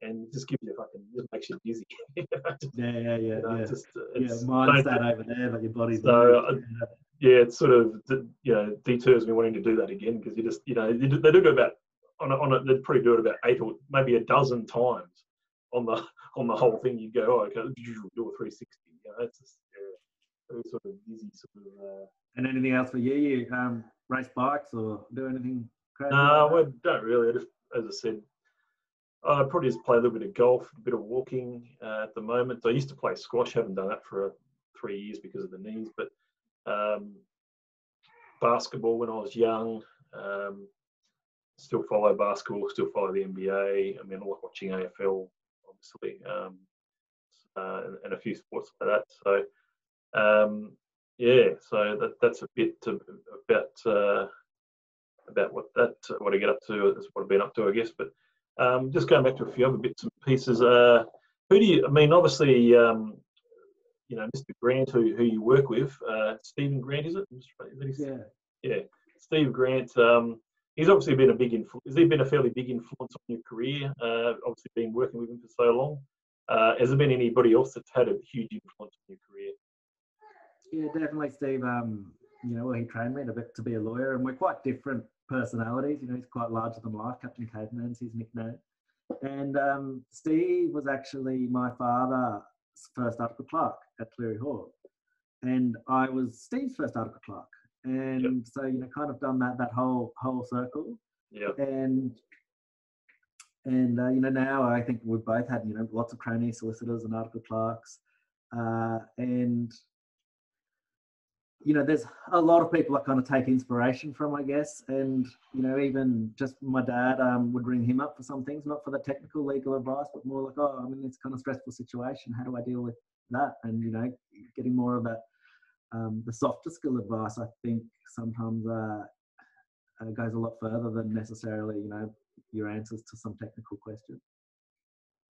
and it just gives you a fucking just makes you dizzy. yeah, yeah, yeah, you know, yeah. Just, yeah, mine's that over there, but your body's. So uh, yeah, it sort of you know deters me wanting to do that again because you just you know they do it about on a, on a, they'd probably do it about eight or maybe a dozen times on the on the whole thing. You go, oh, okay, do a 360. You know, it's just yeah, very sort of dizzy sort of. Uh, and anything else for you? You um, race bikes or do anything crazy? No, like I don't really. I just, as I said, I probably just play a little bit of golf, a bit of walking uh, at the moment. I used to play squash, haven't done that for uh, three years because of the knees, but um, basketball when I was young. Um, still follow basketball, still follow the NBA. I mean, I like watching AFL, obviously, um, uh, and, and, a few sports like that. So, um, yeah, so that, that's a bit to, about uh, about what that what I get up to. That's what I've been up to, I guess. But um, just going back to a few other bits and pieces. Uh, who do you? I mean, obviously, um, you know, Mr. Grant, who who you work with, uh, Stephen Grant, is it? Is yeah. Yeah, Steve Grant. Um, he's obviously been a big influence. Has he been a fairly big influence on your career? Uh, obviously, been working with him for so long. Uh, has there been anybody else that's had a huge influence on your career? Yeah, definitely, Steve. Um, you know, well, he trained me to be, to be a lawyer, and we're quite different personalities. You know, he's quite larger than life. Captain Caveman's his nickname. And um, Steve was actually my father's first article clerk at Cleary Hall, and I was Steve's first article clerk. And yep. so, you know, kind of done that that whole whole circle. Yeah. And and uh, you know now I think we've both had you know lots of trainee solicitors and article clerks, uh, and you know, there's a lot of people I kind of take inspiration from, I guess. And, you know, even just my dad um, would ring him up for some things, not for the technical legal advice, but more like, oh, I'm in this kind of stressful situation. How do I deal with that? And, you know, getting more of that, um, the softer skill advice, I think sometimes uh, uh, goes a lot further than necessarily, you know, your answers to some technical question.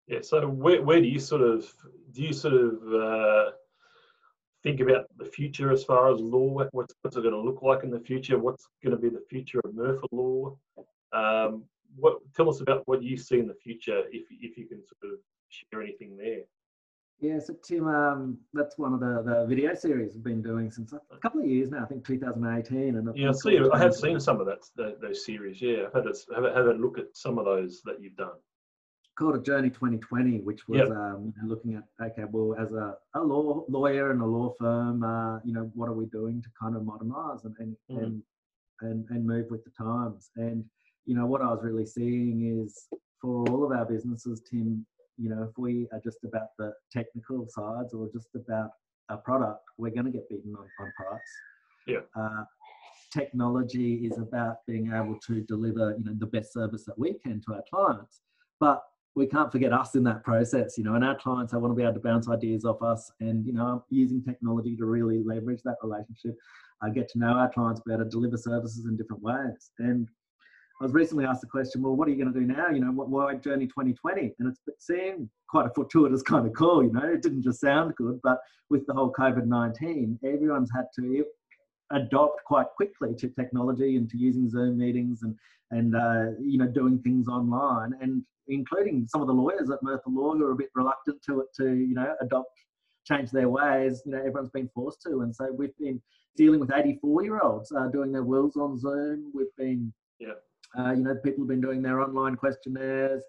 Yeah. So where, where do you sort of, do you sort of, uh think about the future as far as law. What's, what's it going to look like in the future? What's going to be the future of Murphy law? Um, what, tell us about what you see in the future, if, if you can sort of share anything there. Yeah, so Tim, um, that's one of the, the video series we've been doing since a couple of years now. I think 2018. And yeah, I see. I have seen some of that those series. Yeah, I've had a, have, a, have a look at some of those that you've done called a Journey 2020, which was yep. um, looking at okay, well, as a, a law lawyer and a law firm, uh, you know, what are we doing to kind of modernize and and, mm. and and and move with the times? And you know, what I was really seeing is for all of our businesses, Tim, you know, if we are just about the technical sides or just about a product, we're going to get beaten on, on price. Yeah. Uh, technology is about being able to deliver, you know, the best service that we can to our clients. But we can't forget us in that process, you know, and our clients, they want to be able to bounce ideas off us and, you know, using technology to really leverage that relationship, uh, get to know our clients better, deliver services in different ways. And I was recently asked the question, well, what are you going to do now? You know, what, why Journey 2020? And it's seemed quite a fortuitous kind of call, you know, it didn't just sound good, but with the whole COVID-19, everyone's had to adopt quite quickly to technology and to using Zoom meetings and and uh, you know doing things online, and including some of the lawyers at Murphy Law who are a bit reluctant to it to you know adopt change their ways. You know everyone's been forced to, and so we've been dealing with 84 year olds uh, doing their wills on Zoom. We've been yeah. Uh, you know, people have been doing their online questionnaires.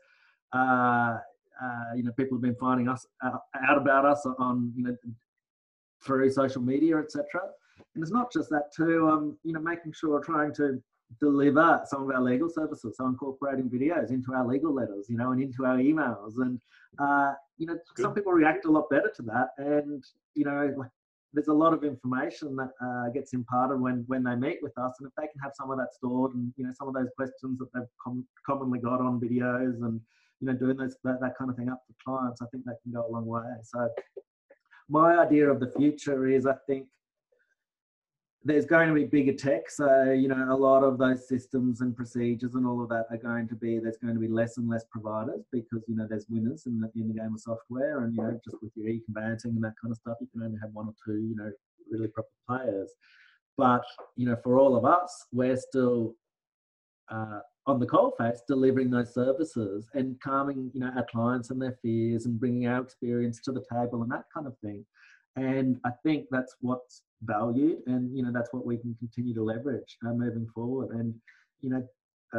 Uh, uh, you know, people have been finding us uh, out about us on, you know, through social media, etc. And it's not just that too. Um, you know, making sure trying to deliver some of our legal services, so incorporating videos into our legal letters, you know, and into our emails. And, uh, you know, some people react a lot better to that. And, you know, there's a lot of information that uh, gets imparted when, when they meet with us. And if they can have some of that stored and, you know, some of those questions that they've com- commonly got on videos and, you know, doing those, that, that kind of thing up for clients, I think that can go a long way. So my idea of the future is, I think, there's going to be bigger tech. So, you know, a lot of those systems and procedures and all of that are going to be, there's going to be less and less providers because, you know, there's winners in the, in the game of software. And, you know, just with your e-conveyancing and that kind of stuff, you can only have one or two, you know, really proper players. But, you know, for all of us, we're still uh, on the coalface delivering those services and calming, you know, our clients and their fears and bringing our experience to the table and that kind of thing. And I think that's what's valued, and you know that's what we can continue to leverage uh, moving forward. And you know,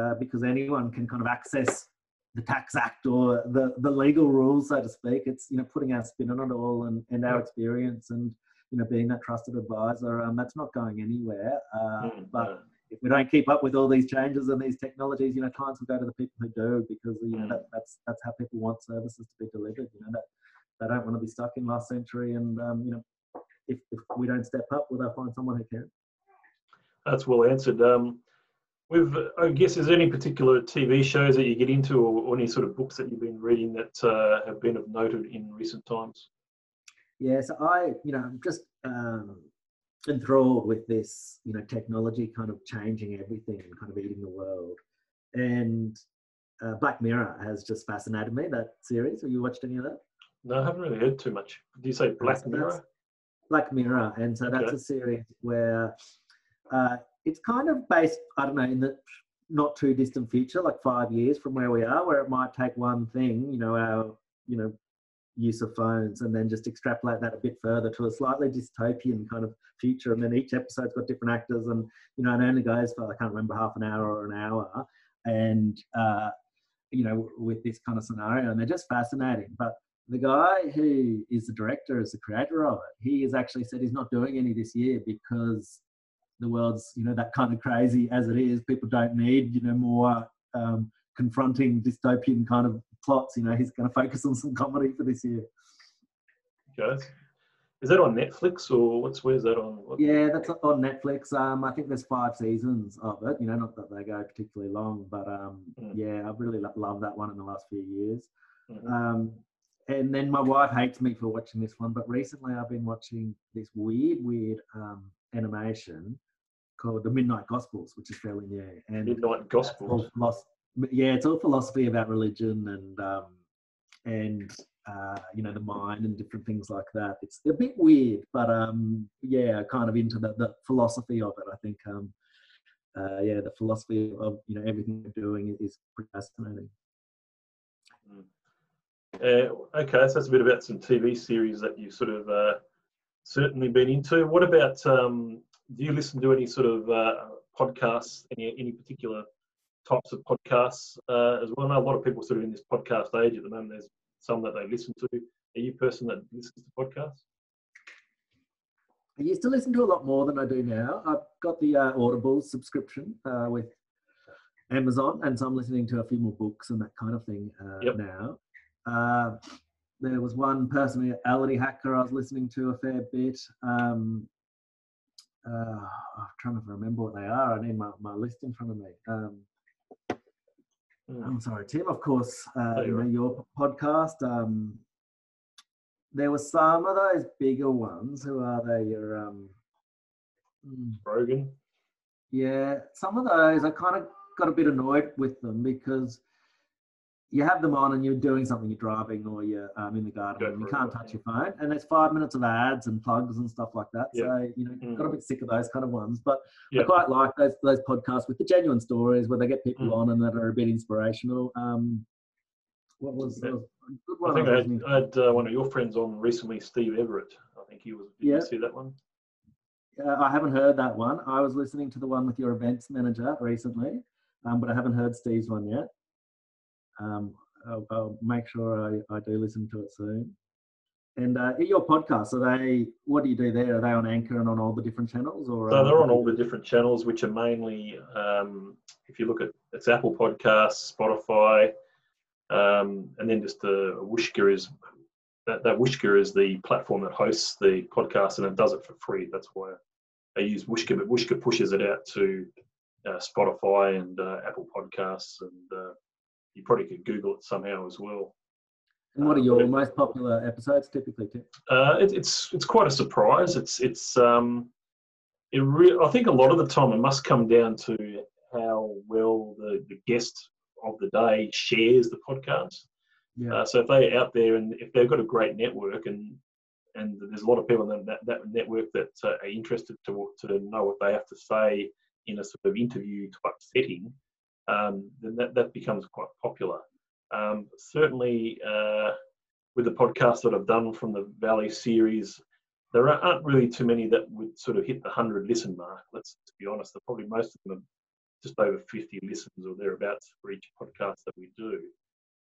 uh, because anyone can kind of access the tax act or the the legal rules, so to speak. It's you know putting our spin on it all and, and our experience and you know being that trusted advisor. Um, that's not going anywhere. Uh, mm, but if we don't keep up with all these changes and these technologies, you know, clients will go to the people who do because you know mm. that, that's that's how people want services to be delivered. You know that they don't want to be stuck in last century and um, you know if, if we don't step up, will they find someone who can? That's well answered. Um, with, I guess, is there any particular TV shows that you get into, or, or any sort of books that you've been reading that uh, have been of noted in recent times? Yeah, so I, you know, I'm just um, enthralled with this, you know, technology kind of changing everything and kind of eating the world. And uh, Black Mirror has just fascinated me. That series. Have you watched any of that? No, I haven't really heard too much. Do you say Black Mirror? Black Mirror, and so that's okay. a series where uh, it's kind of based, I don't know, in the not too distant future, like five years from where we are, where it might take one thing, you know, our, you know, use of phones, and then just extrapolate that a bit further to a slightly dystopian kind of future. And then each episode's got different actors, and you know, it only goes for I can't remember half an hour or an hour, and uh, you know, with this kind of scenario, and they're just fascinating. But the guy who is the director, is the creator of it, he has actually said he's not doing any this year because the world's, you know, that kind of crazy as it is. People don't need, you know, more um, confronting dystopian kind of plots. You know, he's going to focus on some comedy for this year. Okay. Is that on Netflix or what's where's that on? What? Yeah, that's on Netflix. Um, I think there's five seasons of it. You know, not that they go particularly long, but um, mm. yeah, I've really loved that one in the last few years. Mm-hmm. Um, and then my wife hates me for watching this one, but recently I've been watching this weird, weird um, animation called The Midnight Gospels, which is fairly new. And Midnight Gospels. yeah, it's all philosophy about religion and um, and uh, you know the mind and different things like that. It's a bit weird, but um, yeah, kind of into the, the philosophy of it. I think um, uh, yeah, the philosophy of you know everything they're doing is pretty fascinating. Uh, okay, so that's a bit about some TV series that you sort of uh, certainly been into. What about um, do you listen to any sort of uh, podcasts, any any particular types of podcasts uh, as well? I know a lot of people sort of in this podcast age at the moment. There's some that they listen to. Are you a person that listens to podcasts? I used to listen to a lot more than I do now. I've got the uh, Audible subscription uh, with Amazon, and so I'm listening to a few more books and that kind of thing yep. now. Uh, there was one personality hacker I was listening to a fair bit. Um, uh, I'm trying to remember what they are. I need my, my list in front of me. Um. I'm sorry, Tim. Of course, uh, you know, your podcast. Um, there were some of those bigger ones. Who are they? Your um, hmm. Rogan. Yeah, some of those I kind of got a bit annoyed with them because you have them on and you're doing something, you're driving or you're um, in the garden and you can't touch your phone. And there's five minutes of ads and plugs and stuff like that. So, you know, mm. got a bit sick of those kind of ones. But I quite like those those podcasts with the genuine stories where they get people mm. on and that are a bit inspirational. Um, what was, yeah. good one? I think I had, I had uh, one of your friends on recently, Steve Everett. I think he was. Did yeah. you see that one? Uh, I haven't heard that one. I was listening to the one with your events manager recently, um, but I haven't heard Steve's one yet. Um, I'll, I'll, make sure I, I do listen to it soon. And uh, your podcasts, are they? What do you do there? Are they on Anchor and on all the different channels, or so they're on all the different channels, which are mainly, um, if you look at it's Apple Podcasts, Spotify, um, and then just the Whooshkaa is that, that Whooshkaa is the platform that hosts the podcast and it does it for free. That's why I use Whooshkaa, but Whooshkaa pushes it out to uh, Spotify and uh, Apple Podcasts, and uh, you probably could Google it somehow as well. And what are your most popular episodes typically, Tim? Uh, it, it's it's quite a surprise. It's it's um, it re- I think a lot of the time it must come down to how well the, the guest of the day shares the podcast. Yeah. Uh, so if they're out there and if they've got a great network and and there's a lot of people in that, that network that uh, are interested to to know what they have to say in a sort of interview type setting, um, then that, that becomes quite popular. Um, certainly, uh, with the podcasts that I've done from the Valley series, there aren't really too many that would sort of hit the 100 listen mark. Let's be honest, they're probably most of them just over 50 listens or thereabouts for each podcast that we do.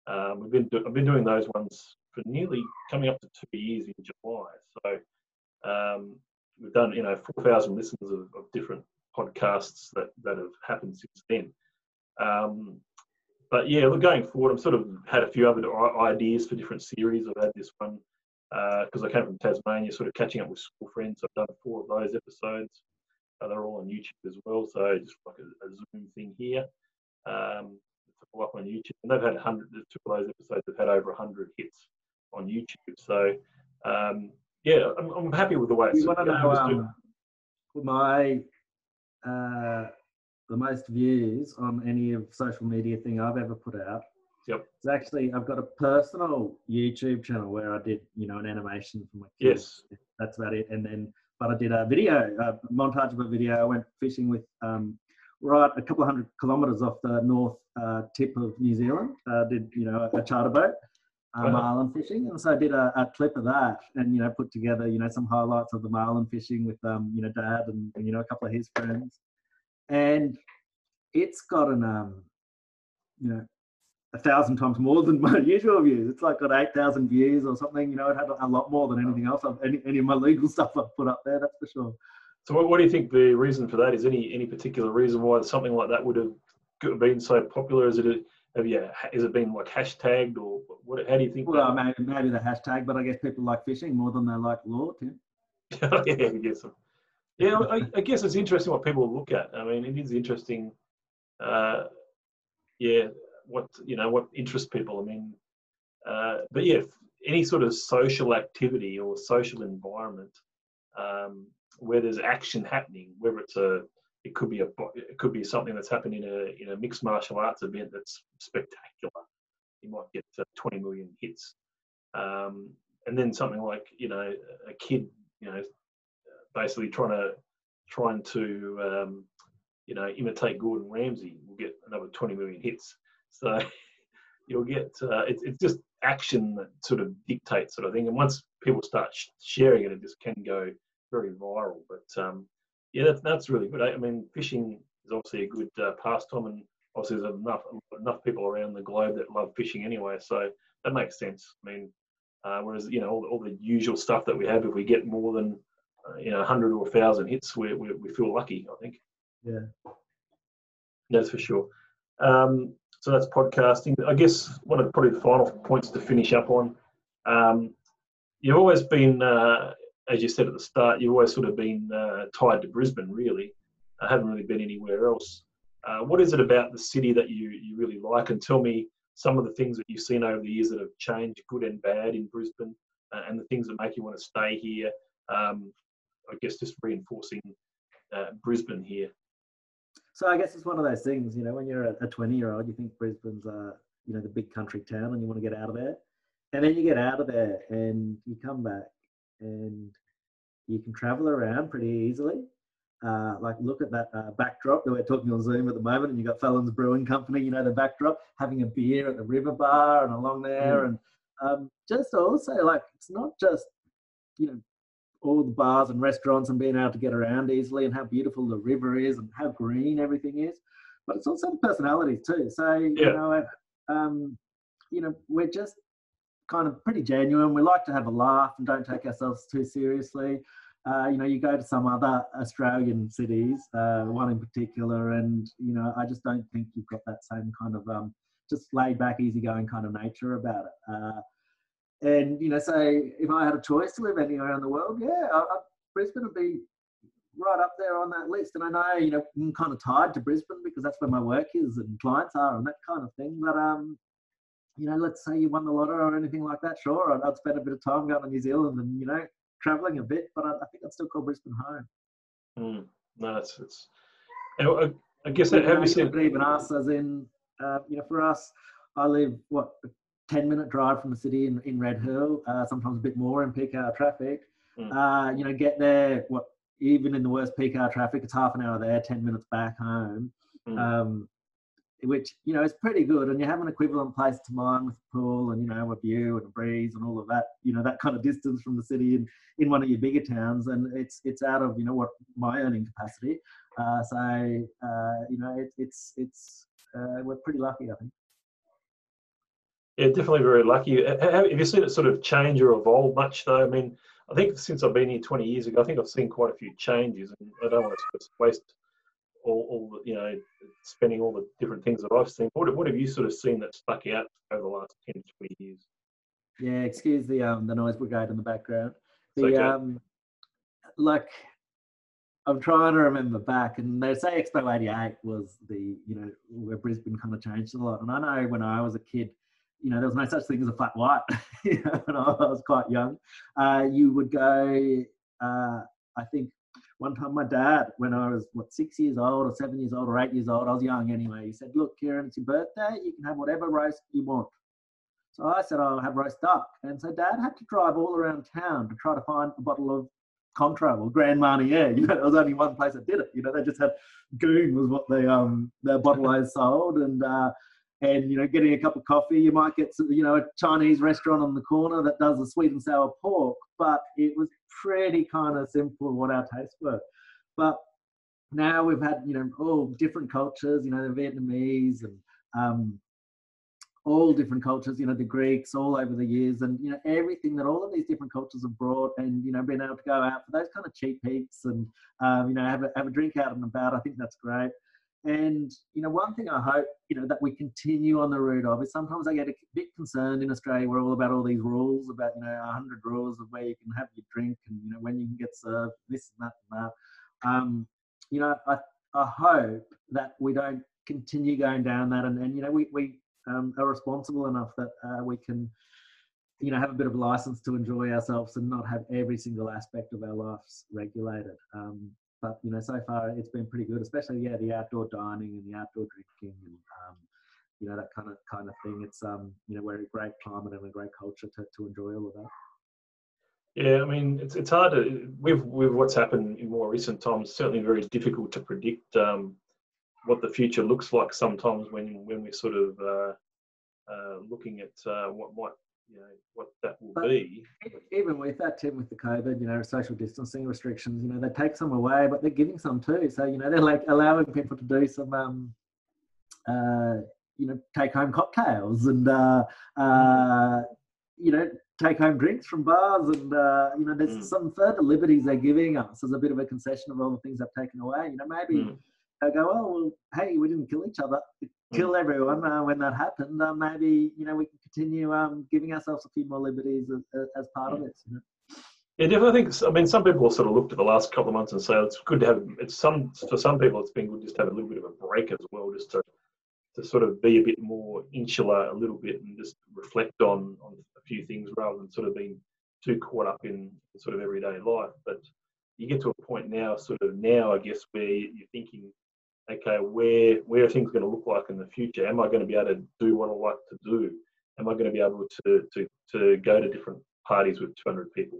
Um, we've been do- I've been doing those ones for nearly coming up to two years in July. So um, we've done you know 4,000 listens of, of, different podcasts that that have happened since then. Um, but yeah, look, going forward, I've sort of had a few other ideas for different series. I've had this one uh because uh, I came from Tasmania, sort of catching up with school friends. I've done four of those episodes. Uh, they're all on YouTube as well, so just like a, a Zoom thing here. Um, up on YouTube, and they've had hundred. Two of those episodes have had over hundred hits on YouTube. So um, yeah, I'm, I'm, happy with the way it's. You want to know um, my uh, the most views on any of social media thing I've ever put out. Yep. It's actually I've got a personal YouTube channel where I did you know an animation for my kids. Yes. That's about it, and then but I did a video, a montage of a video. I went fishing with um, right a couple of hundred kilometres off the north uh, tip of New Zealand. Uh, did you know a charter boat, uh, wow. marlin fishing, and so I did a, a, clip of that, and you know put together you know some highlights of the marlin fishing with um, you know Dad and, and you know a couple of his friends, and it's got an um, you know a thousand times more than my usual views. It's like got eight thousand views or something. You know, it had a lot more than anything else. I've, any, any of my legal stuff I've put up there. That's for sure. So, what, what do you think the reason for that is? Any any particular reason why something like that would have been so popular? Is it have you has it been like hashtagged or what? How do you think? Well, maybe maybe the hashtag, but I guess people like fishing more than they like law, Tim. yeah, I guess. So. Yeah, I, I, guess it's interesting what people look at. I mean, it is interesting. Uh, yeah, what you know, what interests people. I mean, uh, but yeah, any sort of social activity or social environment um, where there's action happening, whether it's a it could be a it could be something that's happened in a in a mixed martial arts event that's spectacular. You might get uh, 20 million hits, um, and then something like you know a kid you know basically trying to trying to um, you know imitate Gordon Ramsay will get another 20 million hits. So you'll get uh, it's it's just action that sort of dictates sort of thing, and once people start sh- sharing it, it just can go very viral. But um, yeah, that's that's really good. I, I, mean, fishing is obviously a good uh, pastime, and obviously there's enough enough people around the globe that love fishing anyway, so that makes sense. I mean, uh, whereas you know all, all, the usual stuff that we have, if we get more than uh, you know 100 or 1,000 hits, we, we we feel lucky. I think. Yeah. That's for sure. Um, so that's podcasting. I guess one of the probably the final points to finish up on. Um, you've always been uh, as you said at the start, you've always sort of been uh, tied to Brisbane, really. I haven't really been anywhere else. Uh, what is it about the city that you, you really like? And tell me some of the things that you've seen over the years that have changed, good and bad, in Brisbane, uh, and the things that make you want to stay here. Um, I guess just reinforcing uh, Brisbane here. So I guess it's one of those things, you know, when you're a 20 year old, you think Brisbane's, uh, you know, the big country town and you want to get out of there. And then you get out of there and you come back and you can travel around pretty easily. Uh, like look at that uh, backdrop that we're talking on Zoom at the moment, and you got Felons Brewing Company, you know the backdrop, having a beer at the river bar and along there, mm. and um, just also like it's not just you know all the bars and restaurants and being able to get around easily and how beautiful the river is and how green everything is, but it's also the personalities too. So yeah. you know, um, you know, we're just kind of pretty genuine. We like to have a laugh and don't take ourselves too seriously. Uh, you know, you go to some other Australian cities, uh, one in particular, and you know, I just don't think you've got that same kind of um, just laid back, easygoing kind of nature about it. Uh, and you know, say if I had a choice to live anywhere in the world, yeah, I, I, Brisbane would be right up there on that list. And I know, you know, I'm kind of tied to Brisbane because that's where my work is and clients are and that kind of thing. But um, you know, let's say you won the lottery or anything like that, sure, I'd, I'd spend a bit of time going to New Zealand and you know, traveling a bit. But I, I think I'd still call Brisbane home. Mm, no, it's it's. I, I guess that have you seen even us as in, uh, you know, for us, I live what 10 minute drive from the city in, in Red Hill, uh, sometimes a bit more in peak hour traffic. Mm. Uh, you know, get there, what, even in the worst peak hour traffic, it's half an hour there, 10 minutes back home, mm. um, which, you know, is pretty good. And you have an equivalent place to mine with a pool and, you know, a view and a breeze and all of that, you know, that kind of distance from the city in, in one of your bigger towns. And it's, it's out of, you know, what my earning capacity. Uh, so, uh, you know, it, it's, it's, uh, we're pretty lucky, I think. Yeah, definitely very lucky. Have you seen it sort of change or evolve much though? I mean, I think since I've been here 20 years ago, I think I've seen quite a few changes, and I don't want to waste all, all the, you know, spending all the different things that I've seen. What, what have you sort of seen that stuck out over the last 10, 20 years? Yeah, excuse the um the noise brigade in the background. The okay. um, like I'm trying to remember back, and they say Expo '88 was the you know where Brisbane kind of changed a lot. And I know when I was a kid, you know, there was no such thing as a flat white when I was quite young. Uh, you would go, uh, I think one time my dad, when I was, what, six years old or seven years old or eight years old, I was young anyway, he said, look, Kieran, it's your birthday, you can have whatever roast you want. So I said, I'll have roast duck. And so dad had to drive all around town to try to find a bottle of Cointreau or Grand Marnier. You know, there was only one place that did it. You know, they just had Goon was what they um their bottle I sold, and uh, and you know getting a cup of coffee. You might get some, you know a chinese restaurant on the corner that does a sweet and sour pork but it was pretty kind of simple what our tastes were. But now we've had you know all different cultures you know the vietnamese and um, all different cultures you know the greeks all over the years and you know everything that all of these different cultures have brought and you know being able to go out for those kind of cheap eats and um, you know have a, have a drink out and about i think that's great and you know, one thing I hope you know that we continue on the route of is sometimes I get a bit concerned in Australia. We're all about all these rules about you know hundred rules of where you can have your drink and you know when you can get served this and that and that. Um, you know, I I hope that we don't continue going down that and, you know we we um, are responsible enough that uh, we can you know have a bit of license to enjoy ourselves and not have every single aspect of our lives regulated. Um, but you know, so far it's been pretty good, especially yeah, the outdoor dining and the outdoor drinking and um, you know that kind of kind of thing. It's um, you know, we're a great climate and a great culture to, to enjoy all of that. Yeah, I mean, it's it's hard to with with what's happened in more recent times. Certainly, very difficult to predict um, what the future looks like. Sometimes when when we're sort of uh, uh, looking at uh, what might you know what that will but be. Even with that, Tim, with the COVID, you know, social distancing restrictions, you know, they take some away, but they're giving some too. So you know, they're like allowing people to do some, um, uh, you know, take home cocktails and uh, uh, you know, take home drinks from bars, and uh, you know, there's mm. some further liberties they're giving us as a bit of a concession of all the things they've taken away. You know, maybe. Mm. They go, oh well, hey, we didn't kill each other kill everyone uh, when that happened, uh, maybe you know we can continue um, giving ourselves a few more liberties as, as part of it. You know? Yeah, definitely. I Think, I mean, some people sort of looked at the last couple of months and say it's good to have. It's some for some people, it's been good just to have a little bit of a break as well, just to to sort of be a bit more insular, a little bit, and just reflect on on a few things rather than sort of being too caught up in sort of everyday life. But you get to a point now, sort of now, I guess, where you're thinking okay, where where are things going to look like in the future? Am I going to be able to do what I like to do? Am I going to be able to to to go to different parties with 200 people?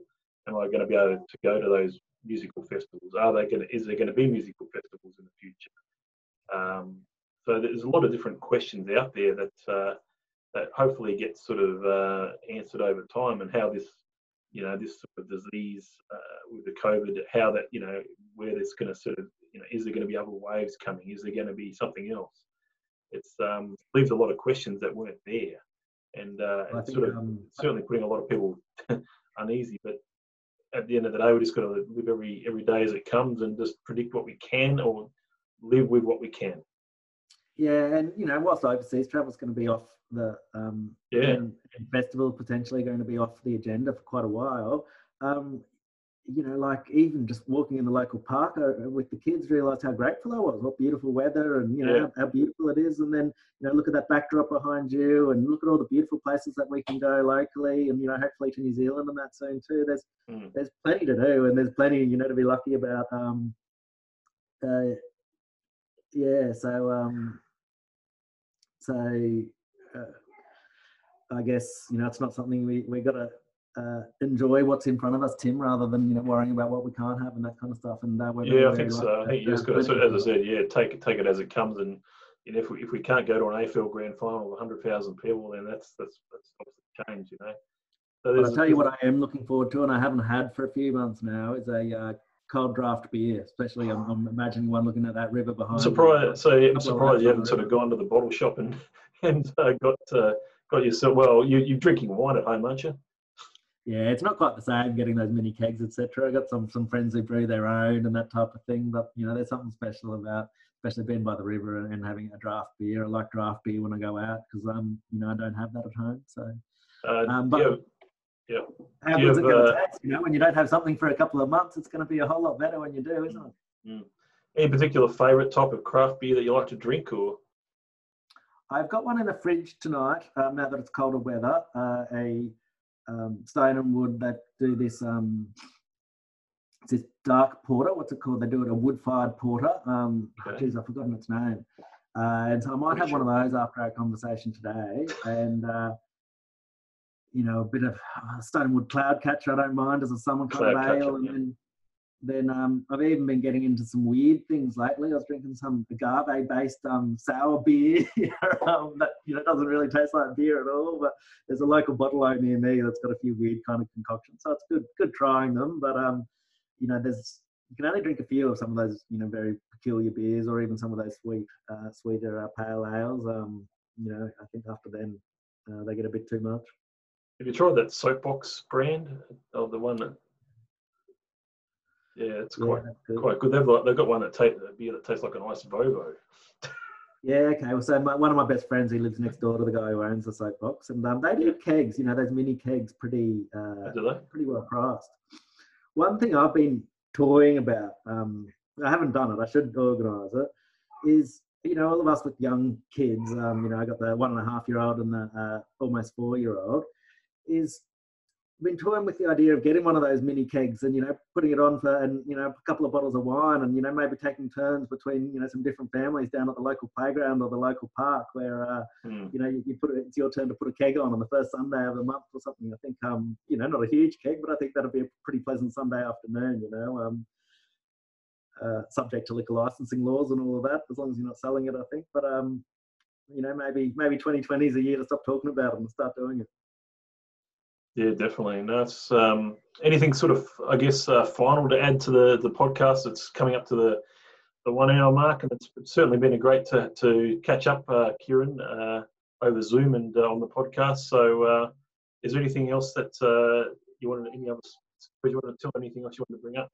Am I going to be able to go to those musical festivals? Are they going to, is there going to be musical festivals in the future? Um, so there's a lot of different questions out there that uh, that hopefully get sort of uh, answered over time, and how this you know this sort of disease uh, with the COVID, how that you know where it's going to sort of you know, is there going to be other waves coming? Is there going to be something else? It's um, leaves a lot of questions that weren't there. and uh, it's think, sort of um, certainly putting a lot of people uneasy. But at the end of the day, we're just got to live every every day as it comes and just predict what we can or live with what we can. Yeah, and you know, whilst overseas travel's going to be off the um, Yeah. and, and festival potentially going to be off the agenda for quite a while. Um, you know, like even just walking in the local park uh, with the kids, realised how grateful I was. What beautiful weather, and you know Yeah. how, how beautiful it is. And then you know, look at that backdrop behind you, and look at all the beautiful places that we can go locally, and you know, hopefully to New Zealand and that soon too. There's Mm. there's plenty to do, and there's plenty you know to be lucky about. Um, uh, yeah, so um, so uh, I guess you know it's not something we we got to uh, enjoy what's in front of us, Tim, rather than you know worrying about what we can't have and that kind of stuff. And uh, Yeah, I think so. I think you just got to, as I said, yeah, take it take it as it comes. And you know, if we if we can't go to an AFL grand final of hundred thousand people, then that's that's that's obviously change, you know. So I'll tell you what I am looking forward to, and I haven't had for a few months now, is a uh, cold draft beer. Especially, I'm, I'm imagining one looking at that river behind. Surprised. So I'm surprised you haven't sort of gone to the bottle shop and and uh, got uh, got yourself. Well, you you're drinking wine at home, aren't you? Yeah, it's not quite the same getting those mini kegs, etc. I got some some friends who brew their own and that type of thing, but you know, there's something special about, especially being by the river and, and having a draft beer. I like draft beer when I go out because um, you know, I don't have that at home. So Uh, Um, but- yeah, yeah. how good's it going to uh, taste? You know, when you don't have something for a couple of months, it's going to be a whole lot better when you do, isn't it? Any particular favourite type of craft beer that you like to drink, or I've got one in the fridge tonight. Um, now that it's colder weather, uh, a um, Stone and Wood that do this. Um, it's this dark porter. What's it called? They do it a wood-fired porter. Um, Okay. Geez, I've forgotten its name. Uh, and so I might have one of those after our conversation today. And uh, you know, a bit of uh, Stone and Wood cloud catcher. I don't mind as a summer kind of ale. and then then um, I've even been getting into some weird things lately. I was drinking some agave-based um, sour beer um, that you know doesn't really taste like beer at all. But there's a local bottle o near me that's got a few weird kind of concoctions, so it's good good trying them. But um, you know, there's you can only drink a few of some of those you know very peculiar beers, or even some of those sweet uh, sweeter uh, pale ales. Um, you know, I think after then uh, they get a bit too much. have you tried that Soapbox brand? Oh, the one that. Yeah, it's quite good. quite good. They've like, they've got one that tastes a beer that tastes like an ice Vovo. Yeah, okay. Well, so my, one of my best friends, he lives next door to the guy who owns the soapbox, and um, they do kegs. You know, those mini kegs, pretty uh, pretty well priced. One thing I've been toying about, um, I haven't done it. I should organise it. Is you know all of us with young kids. Um, you know, I got the one and a half year old and the uh, almost four year old. Is been toying with the idea of getting one of those mini kegs and you know putting it on for and you know a couple of bottles of wine and you know maybe taking turns between you know some different families down at the local playground or the local park where uh, Hmm. you know, you, you put it, it's your turn to put a keg on on the first Sunday of the month or something. I think, um, you know, not a huge keg, but I think that'd be a pretty pleasant Sunday afternoon, you know, um, uh, subject to liquor licensing laws and all of that, as long as you're not selling it, I think. But, um, you know, maybe maybe 2020 is a year to stop talking about it and start doing it. Yeah, definitely. No, it's um, anything sort of, I guess, uh, final to add to the the podcast. It's coming up to the the one hour mark, and it's, it's certainly been a great to to catch up, uh, Kieran, uh, over Zoom and uh, on the podcast. So, uh, is there anything else that uh, you wanted? Any other? You want to tell anything else you want to bring up?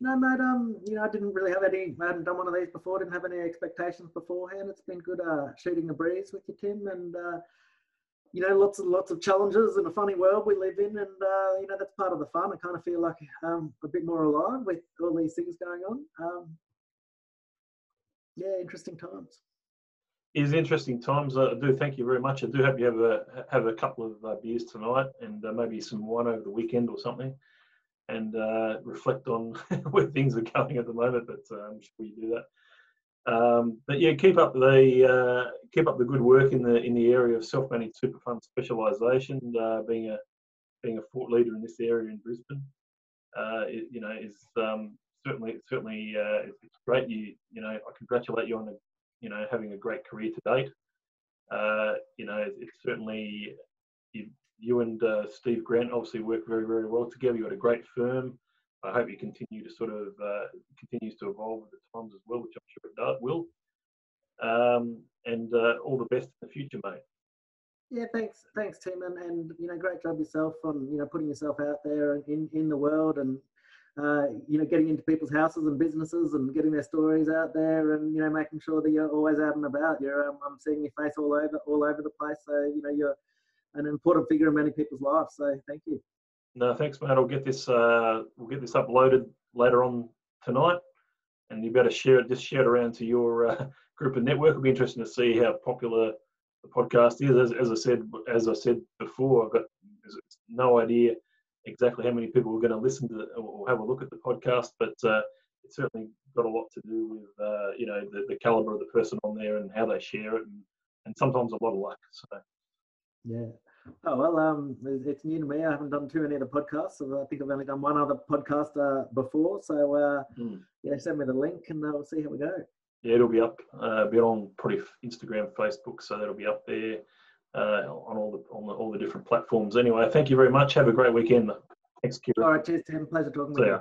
No, mate. Um, you know, I didn't really have any. I hadn't done one of these before. Didn't have any expectations beforehand. It's been good uh, shooting the breeze with you, Tim, and uh, you know, lots and lots of challenges in a funny world we live in, and uh, you know, that's part of the fun. I kind of feel like um, a bit more alive with all these things going on. Um, yeah, interesting times. It is interesting times. I do thank you very much. I do hope you have a have a couple of uh, beers tonight and uh, maybe some wine over the weekend or something, and uh, reflect on where things are going at the moment. But uh, I'm sure you do that. Um, but yeah, keep up the uh, keep up the good work in the in the area of self-managed super fund specialisation. Uh, being a being a thought leader in this area in Brisbane, uh, it, you know, is um, certainly certainly uh, it's it's great. You you know, I congratulate you on you know, having a great career to date. Uh, you know, it's certainly you, you and uh, Steve Grant obviously work very, very well together. You've got a great firm. I hope you continue to sort of uh, continues to evolve with the times as well, which I'm sure it does, will. Um, and uh, all the best in the future, mate. Yeah, thanks, thanks, Tim, and, and you know, great job yourself on you know putting yourself out there in in the world and uh, you know getting into people's houses and businesses and getting their stories out there and you know making sure that you're always out and about. You're um, I'm seeing your face all over all over the place, so you know you're an important figure in many people's lives. So thank you. No, thanks, mate. I'll get this uh, we'll get this uploaded later on tonight, and you better share it. Just share it around to your uh, group and network. It'll be interesting to see how popular the podcast is. As, as I said, as I said before, I've got no idea exactly how many people are going to listen to or have a look at the podcast, but uh, it's certainly got a lot to do with uh, you know the, the caliber of the person on there and how they share it, and, and sometimes a lot of luck. So yeah. Oh well, um, it's new to me. I haven't done too many of the podcasts. So I think I've only done one other podcast uh, before. So uh, mm. yeah, send me the link and uh, we'll see how we go. Yeah, it'll be up. Uh, be on probably Instagram, Facebook, so that'll be up there uh, on all the on the, all the different platforms. Anyway, thank you very much. Have a great weekend. Thanks, Kieran. All right, cheers, Tim. Pleasure talking See to you.